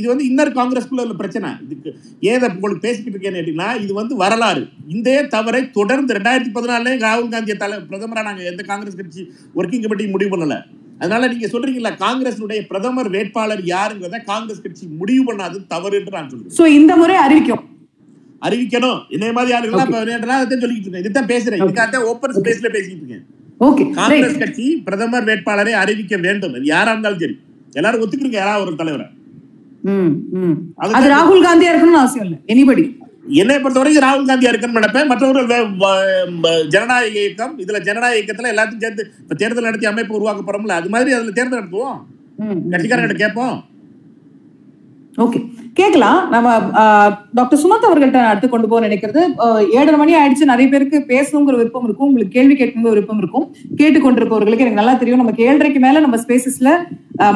Speaker 2: இது வந்து இன்னர் காங்கிரஸ்குள்ள உள்ள பிரச்சனை. இதுக்கு ஏதை உங்களுக்கு பேசிக்கிட்டு இருக்கேன்னு கேட்டீங்கன்னா இது வந்து வரலாறு. இந்த தவறை தொடர்ந்து ரெண்டாயிரத்தி பதினாலே ராகுல் காந்தியை தலை பிரதமரா நாங்க எந்த காங்கிரஸ் கட்சி ஒர்க்கிங் கமிட்டி முடிவு பண்ணல. அதனால நீங்க சொல்றீங்கல்ல காங்கிரஸுடைய பிரதமர் வேட்பாளர் யாருங்கிறத காங்கிரஸ் கட்சி முடிவு பண்ணாது தவறு என்று நான் சொல்றேன்.
Speaker 1: இந்த முறை அறிவிக்கும்.
Speaker 2: அறிவிக்கணும். என்னைய மாதிரி அதைத்தான் சொல்லிட்டு இருக்கேன். இதுதான் பேசுறேன். இதுக்காக ஓப்பன் ஸ்பேஸ்ல பேசிட்டு இருக்கேன். காங்கிரஸ் கட்சி பிரதமர் வேட்பாளரை அறிவிக்க வேண்டும். யாரா இருந்தாலும் சரி. எல்லாரும் ஒத்துக்கிறீங்க யாராவது ஒரு தலைவரை.
Speaker 1: அது ராகுல் காந்தியா இருக்கணும்னு அவசியம் இல்லை. எனிபடி
Speaker 2: என்னை பொறுத்தவரைக்கும் ராகுல் காந்தியா இருக்குன்னு நினைப்பேன். மற்றவர்கள் ஜனநாயக இயக்கம் இதுல ஜனநாயக இயக்கத்துல எல்லாத்தையும் சேர்த்து தேர்தல் நடத்தி அமைப்பு உருவாக்க போறோம்ல. அது மாதிரி அதுல தேர்தல் நடத்துவோம். கட்சிக்காரங்கிட்ட கேட்போம்.
Speaker 1: ஓகே கேட்கலாம் நம்ம டாக்டர் சுமந்த் அவர்கள்ட்ட அடுத்து கொண்டு போக நினைக்கிறது. ஏழரை மணி ஆயிடுச்சு. நிறைய பேருக்கு பேசணுங்கிற விருப்பம் இருக்கும். உங்களுக்கு கேள்வி கேட்கணுங்கிற விருப்பம் இருக்கும். கேட்டுக்கொண்டிருப்பவர்களுக்கு எனக்கு நல்லா தெரியும். நமக்கு ஏழரைக்கு மேல நம்ம ஸ்பேசஸ்ல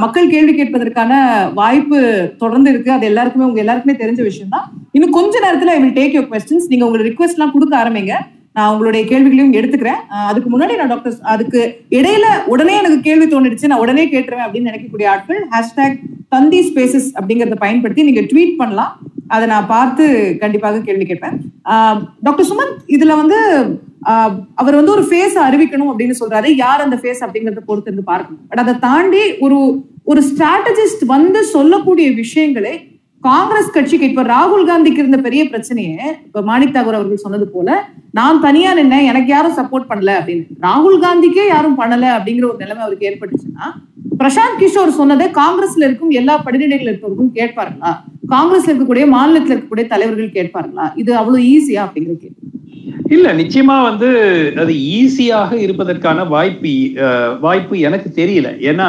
Speaker 1: மக்கள் கேள்வி கேட்பதற்கான வாய்ப்பு தொடர்ந்து இருக்கு. அது எல்லாருக்குமே உங்க எல்லாருக்குமே தெரிஞ்ச விஷயம் தான் இன்னும் கொஞ்ச நேரத்துல I will take your questions நீங்க உங்களுக்கு ரிக்வெஸ்ட் எல்லாம் கொடுக்க ஆரம்பிங்க. நான் உங்களுடைய கேள்விகளையும் எடுத்துக்கிறேன். அதுக்கு முன்னாடி நான் டாக்டர் அதுக்கு இடையில உடனே எனக்கு கேள்வி தோணிடுச்சு. நான் உடனே கேட்டுருவேன் அப்படின்னு நினைக்கக்கூடிய ஆட்கள் ஹேஷ்டாக் தந்தி ஸ்பேசஸ் அப்படிங்கறத பயன்படுத்தி நீங்க ட்வீட் பண்ணலாம். அதை நான் பார்த்து கண்டிப்பாக கேள்வி கேட்பேன். ஆஹ், டாக்டர் சுமந்த் இதுல வந்து ஆஹ், அவர் வந்து ஒரு ஃபேஸ் அறிவிக்கணும் அப்படின்னு சொல்றாரு. யார் அந்த ஃபேஸ் அப்படிங்கறத பொறுத்து இருந்து பார்க்கணும். பட் அதை தாண்டி ஒரு ஒரு ஸ்ட்ராட்டஜிஸ்ட் வந்து சொல்லக்கூடிய விஷயங்களை காங்கிரஸ் கட்சிக்கு இப்ப ராகுல் காந்திக்கு இருந்த பெரிய பிரச்சனையே இப்ப மாணிக் தாகூர் அவர்கள் சொன்னது போல நான் தனியா நின்னேன் எனக்கு யாரும் சப்போர்ட் பண்ணல அப்படின்னு. ராகுல் காந்திக்கே யாரும் பண்ணல அப்படிங்கிற ஒரு நிலைமை அவருக்கு ஏற்பட்டுச்சுன்னா பிரசாந்த் கிஷோர் சொன்னதை காங்கிரஸ்ல இருக்கும் எல்லா படிநிலைகள் இருப்பவர்களும் கேட்பாருங்களா காங்கிரஸ்ல இருக்கக்கூடிய மாநிலத்தில் இருக்கக்கூடிய தலைவர்கள் கேட்பாருங்களா இது அவ்வளவு ஈஸியா அப்படிங்கிற கேள்வி.
Speaker 3: இல்ல நிச்சயமா வந்து அது ஈஸியாக இருப்பதற்கான வாய்ப்பு அஹ், வாய்ப்பு எனக்கு தெரியல. ஏன்னா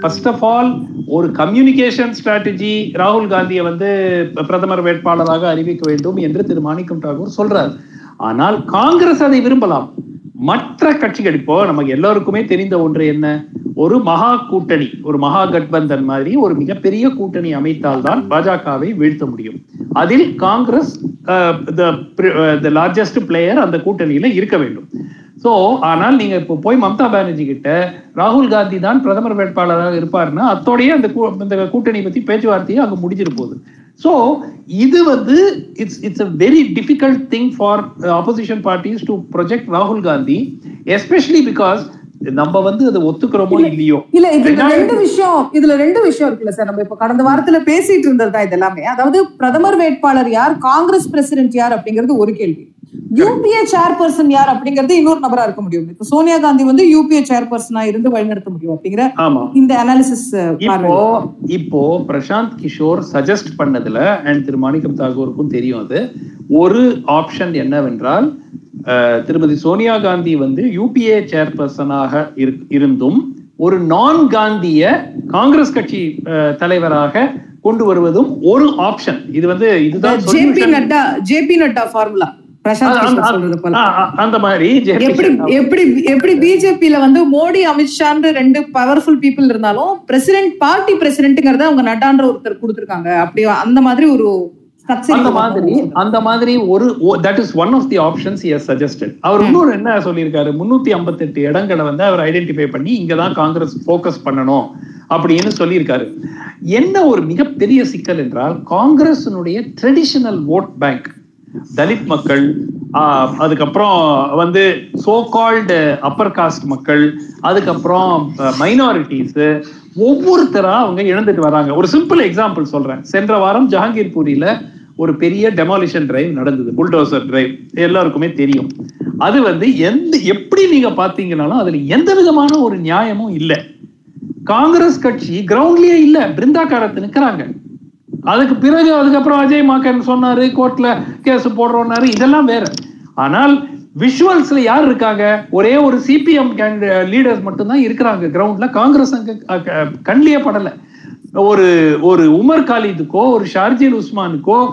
Speaker 3: ஃபர்ஸ்ட் ஆஃப் ஆல் ஒரு கம்யூனிகேஷன் ஸ்ட்ராட்டஜி ராகுல் காந்தியை வந்து பிரதமர் வேட்பாளராக அறிவிக்க வேண்டும் என்று திரு மாணிக்கம் டாகூர் சொல்றாரு. ஆனால் காங்கிரஸ் அதை விரும்பலாம். மற்ற கட்சிகள் இப்போ நமக்கு எல்லோருக்குமே தெரிந்த ஒன்று என்ன? ஒரு மகா கூட்டணி ஒரு மகா கட்பந்தன் மாதிரி ஒரு மிகப்பெரிய கூட்டணி அமைத்தால்தான் பாஜகவை வீழ்த்த முடியும். அதில் காங்கிரஸ் த லார்ஜஸ்ட் பிளேயர் அந்த கூட்டணியில இருக்க வேண்டும். சோ ஆனால் நீங்க இப்போ போய் மம்தா பானர்ஜி கிட்ட ராகுல் காந்தி தான் பிரதமர் வேட்பாளராக இருப்பாருன்னா அத்தோடய அந்த கூ- கூட்டணி பத்தி பேச்சுவார்த்தையை அங்க முடிஞ்சிரு சோ இது வந்து it's it's a very difficult thing for opposition parties to project ராகுல் காந்தி எஸ்பெஷலி பிகாஸ் நம்ம வந்து அதை ஒத்துக்கிறோமோ இல்லையோ?
Speaker 1: இல்ல இதுல ரெண்டு விஷயம் இதுல ரெண்டு விஷயம் இருக்குல்ல சார். நம்ம இப்ப கடந்த வாரத்துல பேசிட்டு இருந்ததுதான் இது எல்லாமே அதாவது பிரதமர் வேட்பாளர் யார் காங்கிரஸ் பிரசிடென்ட் யார் அப்படிங்கிறது ஒரு கேள்வி. யூபிஏ சேர்பர்சன் யார் அப்படிங்கிறது இன்னொரு நபரா இருக்க முடியும். இப்ப சோனியா காந்தி வந்து யூபிஏ சேர்பர்சனா இருந்து வழிநடத்த முடியும் அப்படிங்கிற
Speaker 3: ஆமா.
Speaker 1: இந்த அனாலிசிஸ்
Speaker 3: இப்போ இப்போ பிரசாந்த் கிஷோர் சஜஸ்ட் பண்ணதுல அண்ட் திரு மாணிக்கம் தாகூருக்கும் தெரியும் அது ஒரு ஆப்ஷன் என்னவென்றால் திருமதி சோனியா காந்தி வந்து யூபிஏ சேர்பர்சனாக இரு- இருந்தும் ஒரு நான் காந்திய காங்கிரஸ் கட்சி தலைவராக கொண்டு வருவதும் ஒரு ஆப்ஷன் இது வந்து இதுதான்
Speaker 1: JP. Nadda JP Nadda formula வந்து மோடி அமித்ஷான்ற ரெண்டு பவர்ஃபுல் பீப்புள் இருந்தாலும் பிரசிடென்ட் பார்ட்டி பிரசிடென்ட்ங்கிறத அவங்க நட்டான்ற ஒருத்தர் கொடுத்திருக்காங்க. அப்படி அந்த மாதிரி ஒரு
Speaker 3: அந்த. மாதிரி அந்த மாதிரி ஒரு that is one of the options as suggested அவர் இன்னொரு என்ன சொல்லியிருக்காரு? முன்னூத்தி ஐம்பத்தெட்டு இடங்களை வந்து அவர் ஐடென்டிஃபை பண்ணி இங்கதான் காங்கிரஸ் ஃபோக்கஸ் பண்ணணும் அப்படின்னு சொல்லியிருக்காரு. என்ன ஒரு மிகப்பெரிய சிக்கல் என்றால் காங்கிரஸினுடைய ட்ரெடிஷனல் ஓட் பேங்க் தலித் மக்கள் அதுக்கப்புறம் வந்து சோ கால்டு அப்பர் காஸ்ட் மக்கள் அதுக்கப்புறம் மைனாரிட்டிஸ் ஒவ்வொருத்தரா அவங்க இழந்துட்டு வராங்க. ஒரு சிம்பிள் எக்ஸாம்பிள் சொல்றேன். சென்ற வாரம் ஜஹாங்கீர்பூரியில ஒரு பெரிய டெமாலிஷன் டிரைவ் நடந்தது புல்டோசர் டிரைவ் எல்லாருக்குமே தெரியும். அது வந்து எந்த எப்படி நீங்க பாத்தீங்கன்னாலும் அதுல எந்த விதமான ஒரு நியாயமும் இல்லை. காங்கிரஸ் கட்சி கிரவுண்ட்லயே இல்ல. பிருந்தாக்காரத்து நிக்கிறாங்க. அதுக்கு பிறகு அதுக்கப்புறம் அஜய் மாக்கன் சொன்னாரு கோர்ட்ல கேஸ் போடுறோம்னாரு இதெல்லாம் வேற. ஆனால் விஷுவல்ஸ்ல யார் இருக்காங்க? ஒரே ஒரு சிபிஎம் லீடர்ஸ் மட்டும்தான் இருக்கிறாங்க. கிரவுண்ட்ல காங்கிரஸ் அங்க க- கண்ணிலே படல ஒரு ஒரு உமர் காலிதுக்கோ ஒரு ஷார்ஜில் உஸ்மானுக்கோ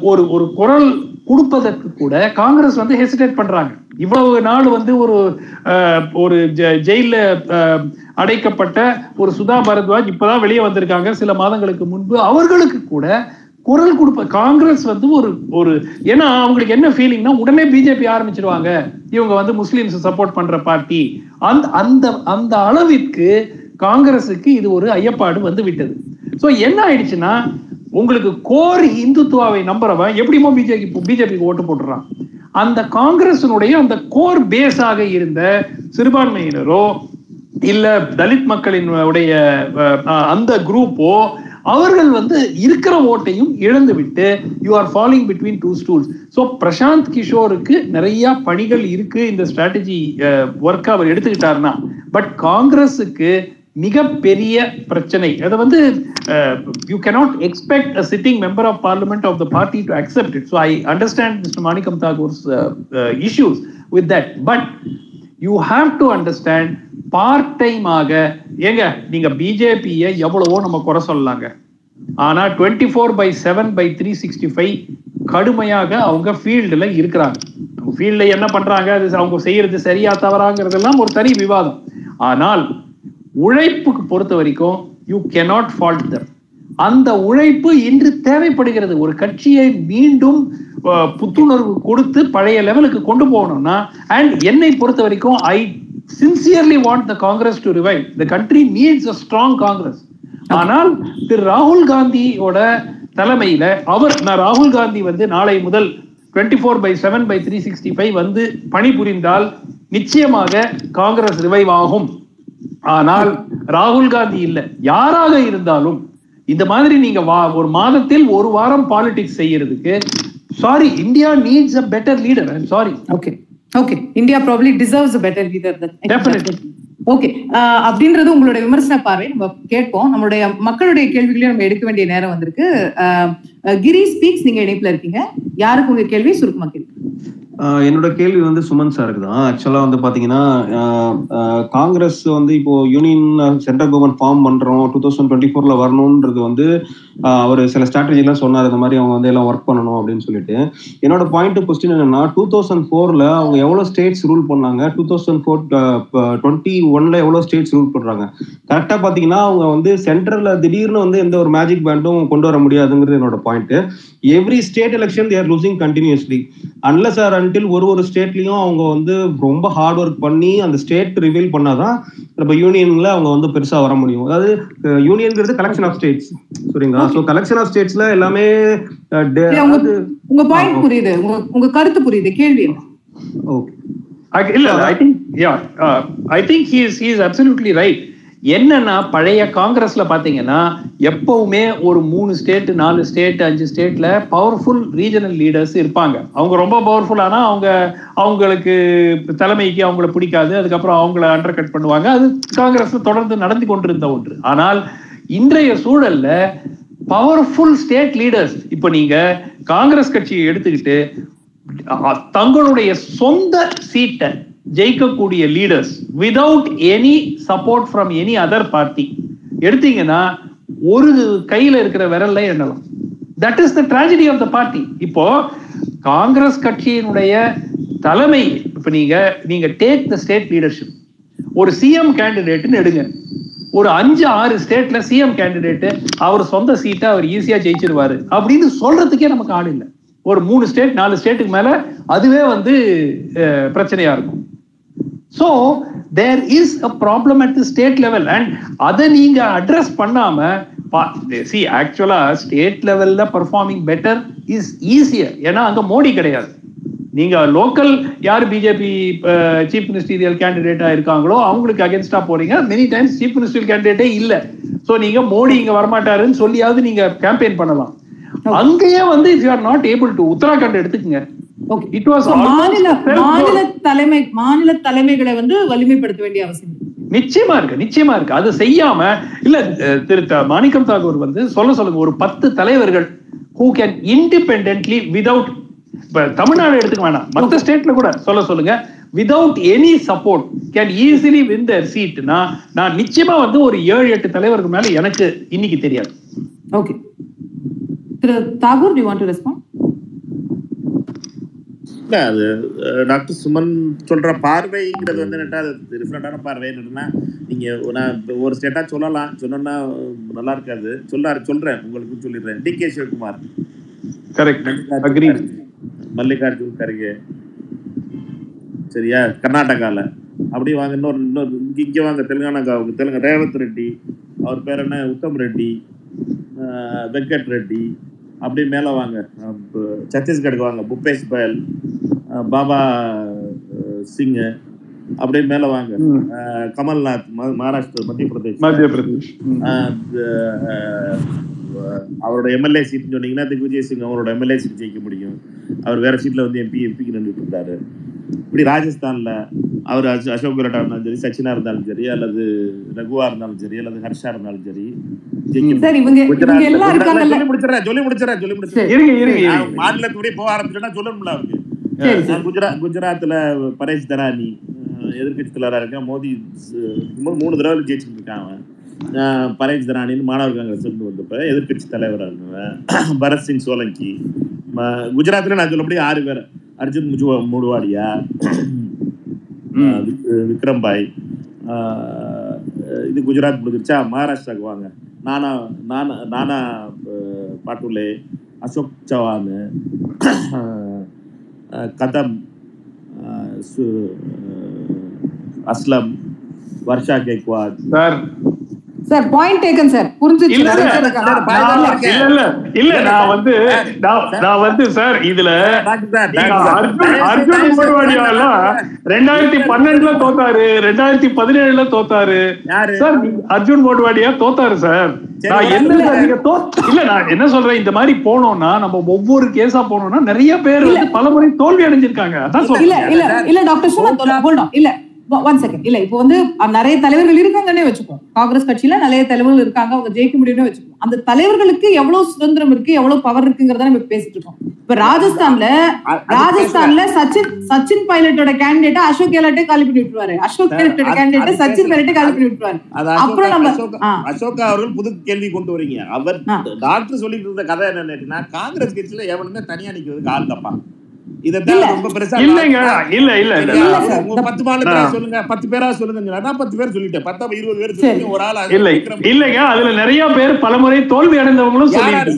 Speaker 3: ஒரு ஒரு குரல் கொடுப்பதற்கு கூட காங்கிரஸ் வந்து ஹெசிடேட் பண்றாங்க. இவ்வளவு நாள் வந்து ஒரு ஒரு ஜெ- அடைக்கப்பட்ட ஒரு சுதா பரத்வாஜ் இப்பதான் வெளியே வந்திருக்காங்க. சில மாதங்களுக்கு முன்பு அவர்களுக்கு கூட குரல் கொடுப்ப காங்கிரஸ் வந்து ஒரு ஒரு ஏன்னா அவங்களுக்கு என்ன ஃபீலிங்னா உடனே பிஜேபி ஆரம்பிச்சிருவாங்க. இவங்க வந்து முஸ்லீம்ஸ் சப்போர்ட் பண்ற பார்ட்டி அந்த அந்த அந்த அளவிற்கு காங்கிரஸுக்கு இது ஒரு ஐயப்பாடு வந்து விட்டது. ஸோ என்ன ஆயிடுச்சுன்னா உங்களுக்கு கோர் இந்துத்துவாவை நம்புறவன் எப்படிமோ பிஜேபி பிஜேபிக்கு ஓட்டு போட்டுறான். அந்த காங்கிரசினுடைய அந்த கோர் பேஸாக இருந்த சிறுபான்மையினரோ இல்ல தலித் மக்களின் உடைய அந்த குரூப்போ அவர்கள் வந்து இருக்கிற ஓட்டையும் இழந்து விட்டு you are following between two stools so Prashant கிஷோருக்கு நிறைய பணிகள் இருக்கு. இந்த ஸ்ட்ராட்டஜி ஒர்க் அவர் எடுத்துக்கிட்டாருன்னா. பட் காங்கிரஸுக்கு மிகப்பெரிய பிரச்சனை. அதை வந்து you cannot expect a sitting member of parliament of the party to accept it so I understand mister Manickam Tagore's issues with that but you have to understand part time ஆக ஏங்க நீங்க பிஜேபியை எவ்வளவோ நம்ம குறை சொல்லலாங்க. ஆனா twenty four by seven by three sixty five கடுமையாக அவங்க ஃபீல்டில் இருக்கிறாங்க. ஃபீல்டில் என்ன பண்றாங்க? அது அவங்க செய்யறது சரியா தவறாங்கிறதெல்லாம் ஒரு தனி விவாதம். ஆனால் உழைப்புக்கு பொறுத்த வரைக்கும் யூ கெனாட் ஃபால்ட் them. அந்த உழைப்பு இன்று தேவைப்படுகிறது. ஒரு கட்சியை மீண்டும் புத்துணர்வு கொடுத்து பழைய லெவலுக்கு கொண்டு போகணும்னா அண்ட் என்னை பொறுத்த வரைக்கும் I sincerely want the Congress to revive the country needs a strong Congress ஆனால் திரு ராகுல் காந்தியோட தலைமையில அவர் நான் ராகுல் காந்தி வந்து நாளை முதல் twenty four by seven by three sixty five வந்து பணிபுரிந்தால் நிச்சயமாக காங்கிரஸ் ரிவைவ் ஆகும். ஆனால் ராகுல் காந்தி இல்ல. யாராக இருந்தாலும் இந்த மாதிரி நீங்க ஒரு மாதத்தில் ஒரு வாரம் பாலிடிக்ஸ் செய்யறதுக்கு sorry India needs a better leader sorry
Speaker 1: okay okay India probably deserves a better leader
Speaker 3: Definitely.
Speaker 1: Okay அப்படின்றது உங்களுடைய விமர்சன பார்வை. நம்ம கேட்போம். நம்மளுடைய மக்களுடைய கேள்விகளையும் நம்ம எடுக்க வேண்டிய நேரம் வந்திருக்கு. கிரி ஸ்பீக்ஸ் நீங்க இணைப்புல இருக்கீங்க. யாருக்கு உங்க கேள்வி? சுருக்கமா
Speaker 4: ஆஹ் என்னோட கேள்வி வந்து சுமன் சாருக்கு தான். ஆக்சுவலா வந்து பாத்தீங்கன்னா காங்கிரஸ் வந்து இப்போ யூனியன் சென்ட்ரல் கவர்மெண்ட் ஃபார்ம் பண்றோம் டூ தௌசண்ட் டுவெண்ட்டி ஃபோர்ல வரணும்ன்றது வந்து அவர் சில ஸ்ட்ராட்டஜி எல்லாம் சொன்னார். இந்த மாதிரி அவங்க வந்து எல்லாம் ஒர்க் பண்ணணும் அப்படின்னு சொல்லிட்டு. என்னோட பாயிண்ட் கொஸ்டின் என்னன்னா டூ தௌசண்ட் ஃபோர்ல அவங்க எவ்வளவு ஸ்டேட்ஸ் ரூல் பண்ணாங்க? டூ தௌசண்ட் ஃபோர் டுவெண்ட்டி ஒன்ல எவ்வளவு ஸ்டேட்ஸ் ரூல் பண்றாங்க கரெக்டா பாத்தீங்கன்னா அவங்க வந்து சென்ட்ரல்ல திடீர்னு வந்து எந்த ஒரு மேஜிக் பேண்டும் கொண்டு வர முடியாதுங்கிறது என்னோட point every state election they're losing continuously unless or until ஒரு ஒரு ஸ்டேட்லயும் அவங்க வந்து ரொம்ப ஹார்ட் ஒர்க் பண்ணி அந்த ஸ்டேட் ரிவீல் பண்ணாதான் நம்ம யூனியன்ல அவங்க வந்து பெருசா வர முடியும். அதாவது யூனியன்ங்கிறது கலெக்ஷன் ஆஃப் ஸ்டேட்ஸ் சரிங்களா? ஸோ கலெக்ஷன் ஆஃப் ஸ்டேட்ஸ்ல எல்லாமே
Speaker 1: உங்க பாயிண்ட் புரியுது. உங்க கருத்து புரியுது. கேள்வி
Speaker 4: ஓகே
Speaker 3: இல்ல I think yeah I think he is he is absolutely right என்னன்னா பழைய காங்கிரஸ்ல பாத்தீங்கன்னா எப்பவுமே ஒரு மூணு ஸ்டேட் நாலு ஸ்டேட் அஞ்சு ஸ்டேட்ல பவர்ஃபுல் ரீஜனல் லீடர்ஸ் இருப்பாங்க. அவங்க ரொம்ப பவர்ஃபுல் ஆனா அவங்க அவங்களுக்கு தலைமைக்கு அவங்கள பிடிக்காது. அதுக்கப்புறம் அவங்கள அண்டர் கட் பண்ணுவாங்க. அது காங்கிரஸ் தொடர்ந்து நடந்து கொண்டிருந்த ஒன்று. ஆனால் இன்றைய சூழல்ல பவர்ஃபுல் ஸ்டேட் லீடர்ஸ் இப்போ நீங்க காங்கிரஸ் கட்சியை எடுத்துக்கிட்டு தங்களுடைய சொந்த சீட்டை ஜெயிக்கக்கூடிய leaders without any support from any other party எடுத்தீங்கன்னா ஒரு கையில இருக்கிற விரல்ல எண்ணலாம். That is the tragedy of the party இப்போ காங்கிரஸ் கட்சியினுடைய தலைமை இப்ப நீங்க நீங்க டேக் த ஸ்டேட் லீடர்ஷிப் ஒரு சிஎம் கேண்டிடேட்னு எடுங்க. ஒரு அஞ்சு ஆறு ஸ்டேட்ல சிஎம் கேண்டிடேட் அவர் சொந்த சீட்டை அவர் ஈஸியா ஜெயிச்சிருவாரு. அப்படின்னு சொல்றதுக்கே நமக்கு ஆள் இல்லை. ஒரு மூணு ஸ்டேட் நாலு ஸ்டேட்டுக்கு மேல அதுவே வந்து பிரச்சனையா இருக்கும். So there is a problem at the state level and அதை நீங்க அட்ரஸ் பண்ணாம சி ஆக்சுவலா ஸ்டேட் லெவல்ல பர்ஃபார்மிங் பெட்டர் இஸ் ஈஸியர் ஏன்னா அங்க மோடி கிடையாது. நீங்க லோக்கல் யார் பிஜேபி சீஃப் மினிஸ்டீரியல் கேண்டிடேட்டா இருக்காங்களோ அவங்களுக்கு அகேன்ஸ்டா போறீங்க. மெனி டைம்ஸ் சீஃப் மினிஸ்டரியல் கேண்டிடேட்டே இல்ல. சோ நீங்க மோடி இங்க வரமாட்டாருன்னு சொல்லியாவது நீங்க கேம்பெயின் பண்ணலாம். அங்கேயே வந்து if you are not able to Uttarakhand எடுத்துக்கங்க.
Speaker 1: மாநில தலைமை மாநில தலைமைகளை வந்து வலிமைப்படுத்த வேண்டிய அவசியம்.
Speaker 3: நிச்சயமா இருக்கு நிச்சயமா இருக்கு. அது செய்யாம இல்ல திரு மாணிக்கம் தாகூர் வந்து சொல்ல சொல்லுங்க ஒரு பத்து தலைவர்கள் ஹூ கேன் இண்டிபெண்டன்ட்லி விதவுட் இப்ப தமிழ்நாடு எடுத்துக்க வேணாம். மத்த ஸ்டேட்ல கூட சொல்ல சொல்லுங்க. Without any support can easily win their seat நான் நான் நிச்சயமா வந்து ஒரு ஏழு எட்டு தலைவருக்கு மேல எனக்கு இன்னைக்கு தெரியாது.
Speaker 1: Okay Thiru Tagore do want to respond
Speaker 2: இல்ல அது டாக்டர் சுமன் சொல்ற பார்வைங்கிறது வந்து என்னட்டா அது டிஃப்ரெண்டான பார்வை. என்னன்னா நீங்க நான் ஒரு ஸ்டேட்டா சொல்லலாம். சொன்னோம்னா நல்லா இருக்காது. சொல்லாரு சொல்றேன். உங்களுக்கு சொல்லிடுறேன். D K Shivakumar.
Speaker 3: Correct
Speaker 2: Mallikarjun Kharge. சரியா? கர்நாடகால. அப்படியே வாங்க இன்னொரு இன்னொரு இங்க இங்க வாங்க தெலுங்கானா தெலுங்கு ரேவந்த் ரெட்டி. அவர் பேர் என்ன? உத்தம் ரெட்டி. வெங்கட் ரெட்டி. அப்படியே மேலே வாங்க. சத்தீஸ்கருக்கு வாங்க. புபேஷ் பயல் பாபா சிங் அப்படியே மேலே வாங்க. கமல்நாத் மகாராஷ்டிரா மத்திய பிரதேஷ்.
Speaker 3: மத்திய பிரதேஷ்.
Speaker 2: அவரோட எம்எல்ஏ சீட்னு சொன்னீங்கன்னா திக்விஜய் சிங் அவரோட எம்எல்ஏ சீட் ஜெயிக்க முடியும். அவர் வேற சீட்ல வந்து எம்பி எம்பிக்கு நின்றுட்டு இருந்தாரு. இப்படி ராஜஸ்தான்ல அவர் அச- அசோக் கெலோட்டா இருந்தாலும் சரி சச்சினா இருந்தாலும் சரி அல்லது ரகுவா இருந்தாலும் சரி அல்லது ஹர்ஷா இருந்தாலும் சரி மாநிலத்துடைய போக ஆரம்பிச்சேன்னா சொல்லணும்ல அவருக்கு. குஜராத் குஜராத்ல பரேஷ் தரானி எதிர்கட்சி தலைவராக இருக்கேன். மோடி மூணு தடவை ஜெயிச்சுட்டு இருக்கான் அவன். பரேஷ் தரானின்னு மாணவர் காங்கிரஸ் இருந்து வந்தப்ப எதிர்கட்சி தலைவராக இருந்தவன். *clears throat* பரத் சிங் சோலங்கி. குஜராத்ல நான் சொல்லபடி ஆறு பேர். அர்ஜுன் முஜு முடுவாடியா? விக்ரம் பாய் இது குஜராத் முடிஞ்சிருச்சா? மகாராஷ்டிராவுக்கு வாங்க. நானா நானா நானா பாட்டுலே. Ashok Chavan. *clears throat* Kadam. Aslam. Varsha Gaikwad
Speaker 3: sir
Speaker 1: sir point taken sir புரிஞ்சுச்சு.
Speaker 3: இல்ல இல்ல. இல்ல இல்ல. இல்ல நான் வந்து நான் வந்து சார் இதுல
Speaker 2: டாக்டர் டாக்டர்.
Speaker 3: அர்ஜுன் அர்ஜுன் மோட்வாடியாலாம் ரெண்டாயிரத்தி பன்னெண்டுல தோத்தாரு ரெண்டாயிரத்தி பதினேழுல தோத்தாரு? சார் அர்ஜுன் மோட்வாடியா? தோத்தாரு சார் நான் என்ன
Speaker 2: இல்ல.
Speaker 3: இல்ல நான் என்ன சொல்றேன் இந்த மாதிரி போனோம்னா நம்ம ஒவ்வொரு கேஸா போனோம்னா நிறைய பேர் வந்து பல முறை தோல்வி அடைஞ்சிருக்காங்க. அதான்
Speaker 1: இல்ல
Speaker 3: சொல்றேன்.
Speaker 1: இல்ல இல்ல டாக்டர் ஹோல்ட் ஆன் இல்ல. ஒன் செகண்ட் இல்ல இப்போ வந்து நிறைய தலைவர்கள் இருக்காங்கன்னே வச்சுப்போம் காங்கிரஸ் கட்சியில நிறைய தலைவர்கள் இருக்காங்க அவங்க ஜெயிக்க முடியும்னு வச்சுப்போம் அந்த தலைவர்களுக்கு எவ்வளவு சுதந்திரம் இருக்கு எவ்வளவு பவர் இருக்குங்கிறத நம்ம பேசிட்டு இருக்கோம் இப்ப ராஜஸ்தான்ல ராஜஸ்தான்ல சச்சின் சச்சின் பைலட்டோட கேண்டிடேட்டா அசோக் கெலாட்டே காலி பண்ணி விட்டுருவாரு அசோக் கெலாட்டோட
Speaker 2: அது
Speaker 1: சச்சின். பைலட்டே காலி பண்ணி விட்டுருவாரு அப்புறம்
Speaker 2: அசோகா-
Speaker 1: நம்ம-
Speaker 2: அசோகா- அவர்கள் புது கேள்வி கொண்டு வரீங்க அவர். டாக்டர் சொல்லிட்டு இருந்த கதை என்னன்னா காங்கிரஸ் கட்சியில எவனுமே தனியா நிக்கிறதுக்கு ஆள் தப்பா
Speaker 3: அதுல நிறைய பேர் பலமுறை தோல்வி அடைந்தவங்களும்.
Speaker 2: சிவகுமார்.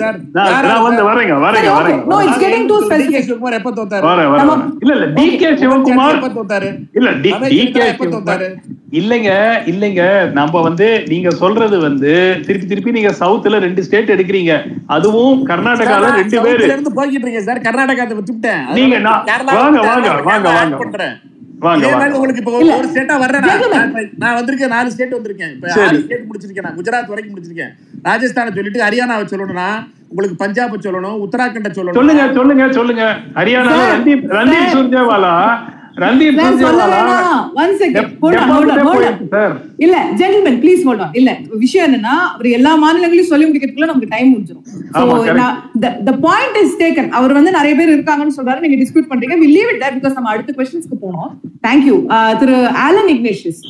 Speaker 3: இல்ல இல்ல. D K Shivakumar. இல்ல டி கே
Speaker 2: தோத்தாரு?
Speaker 3: இல்லைங்க இல்லைங்க. நம்ம வந்து நீங்க சொல்றது வந்து திருப்பி திருப்பி நீங்க சவுத்துல ரெண்டு ஸ்டேட் எடுக்கிறீங்க. அதுவும் கர்நாடகால ரெண்டு பேரு.
Speaker 2: போய்கிட்டு இருக்கேன் சார். கர்நாடகாத்தை விட்டுட்டேன்.
Speaker 3: நீங்க வாங்க வாங்க வாங்க வாங்க
Speaker 2: பண்றேன்
Speaker 3: வாங்க
Speaker 2: இதே மாதிரி
Speaker 3: வாங்க
Speaker 2: உங்களுக்கு இப்போ. ஒரு ஸ்டேட்டா வர்றேன் நான். வந்திருக்கேன் நாலு ஸ்டேட் வந்திருக்கேன் இப்ப. ஆறு ஸ்டேட் முடிச்சிருக்கேன் நான் குஜராத் வரைக்கும் முடிச்சிருக்கேன் ராஜஸ்தானை சொல்லிட்டு ஹரியானாவை சொல்லணும்னா உங்களுக்கு பஞ்சாபை சொல்லணும் உத்தராகண்ட சொல்லணும்
Speaker 3: சொல்லுங்க சொல்லுங்க சொல்லுங்க ஹரியானால
Speaker 1: சார்,
Speaker 3: ரந்தீப் ரந்தீப்
Speaker 1: சார்.
Speaker 3: சுர்ஜேவாலா ரந்தீப்
Speaker 1: இல்ல ஜென்டில்மேன் ப்ளீஸ் ஹோல்ட் ஆன் இல்ல விஷயம் என்னன்னா அவர் எல்லா மாநிலங்களையும் சொல்லி முடிக்கிறதுக்குள்ள நமக்கு டைம் முடிஞ்சிடும். த பாயிண்ட் இஸ் டேக்கன் அவர் வந்து நிறைய பேர் இருக்காங்கன்னு சொல்றாரு நீங்க டிஸ்கஸ் பண்றீங்க. வி லீவ் இட் பிகாஸ் நம்ம அடுத்த கொஸ்டின்ஸ்க்கு போனோம். Thank you Thiru Alan Ignatius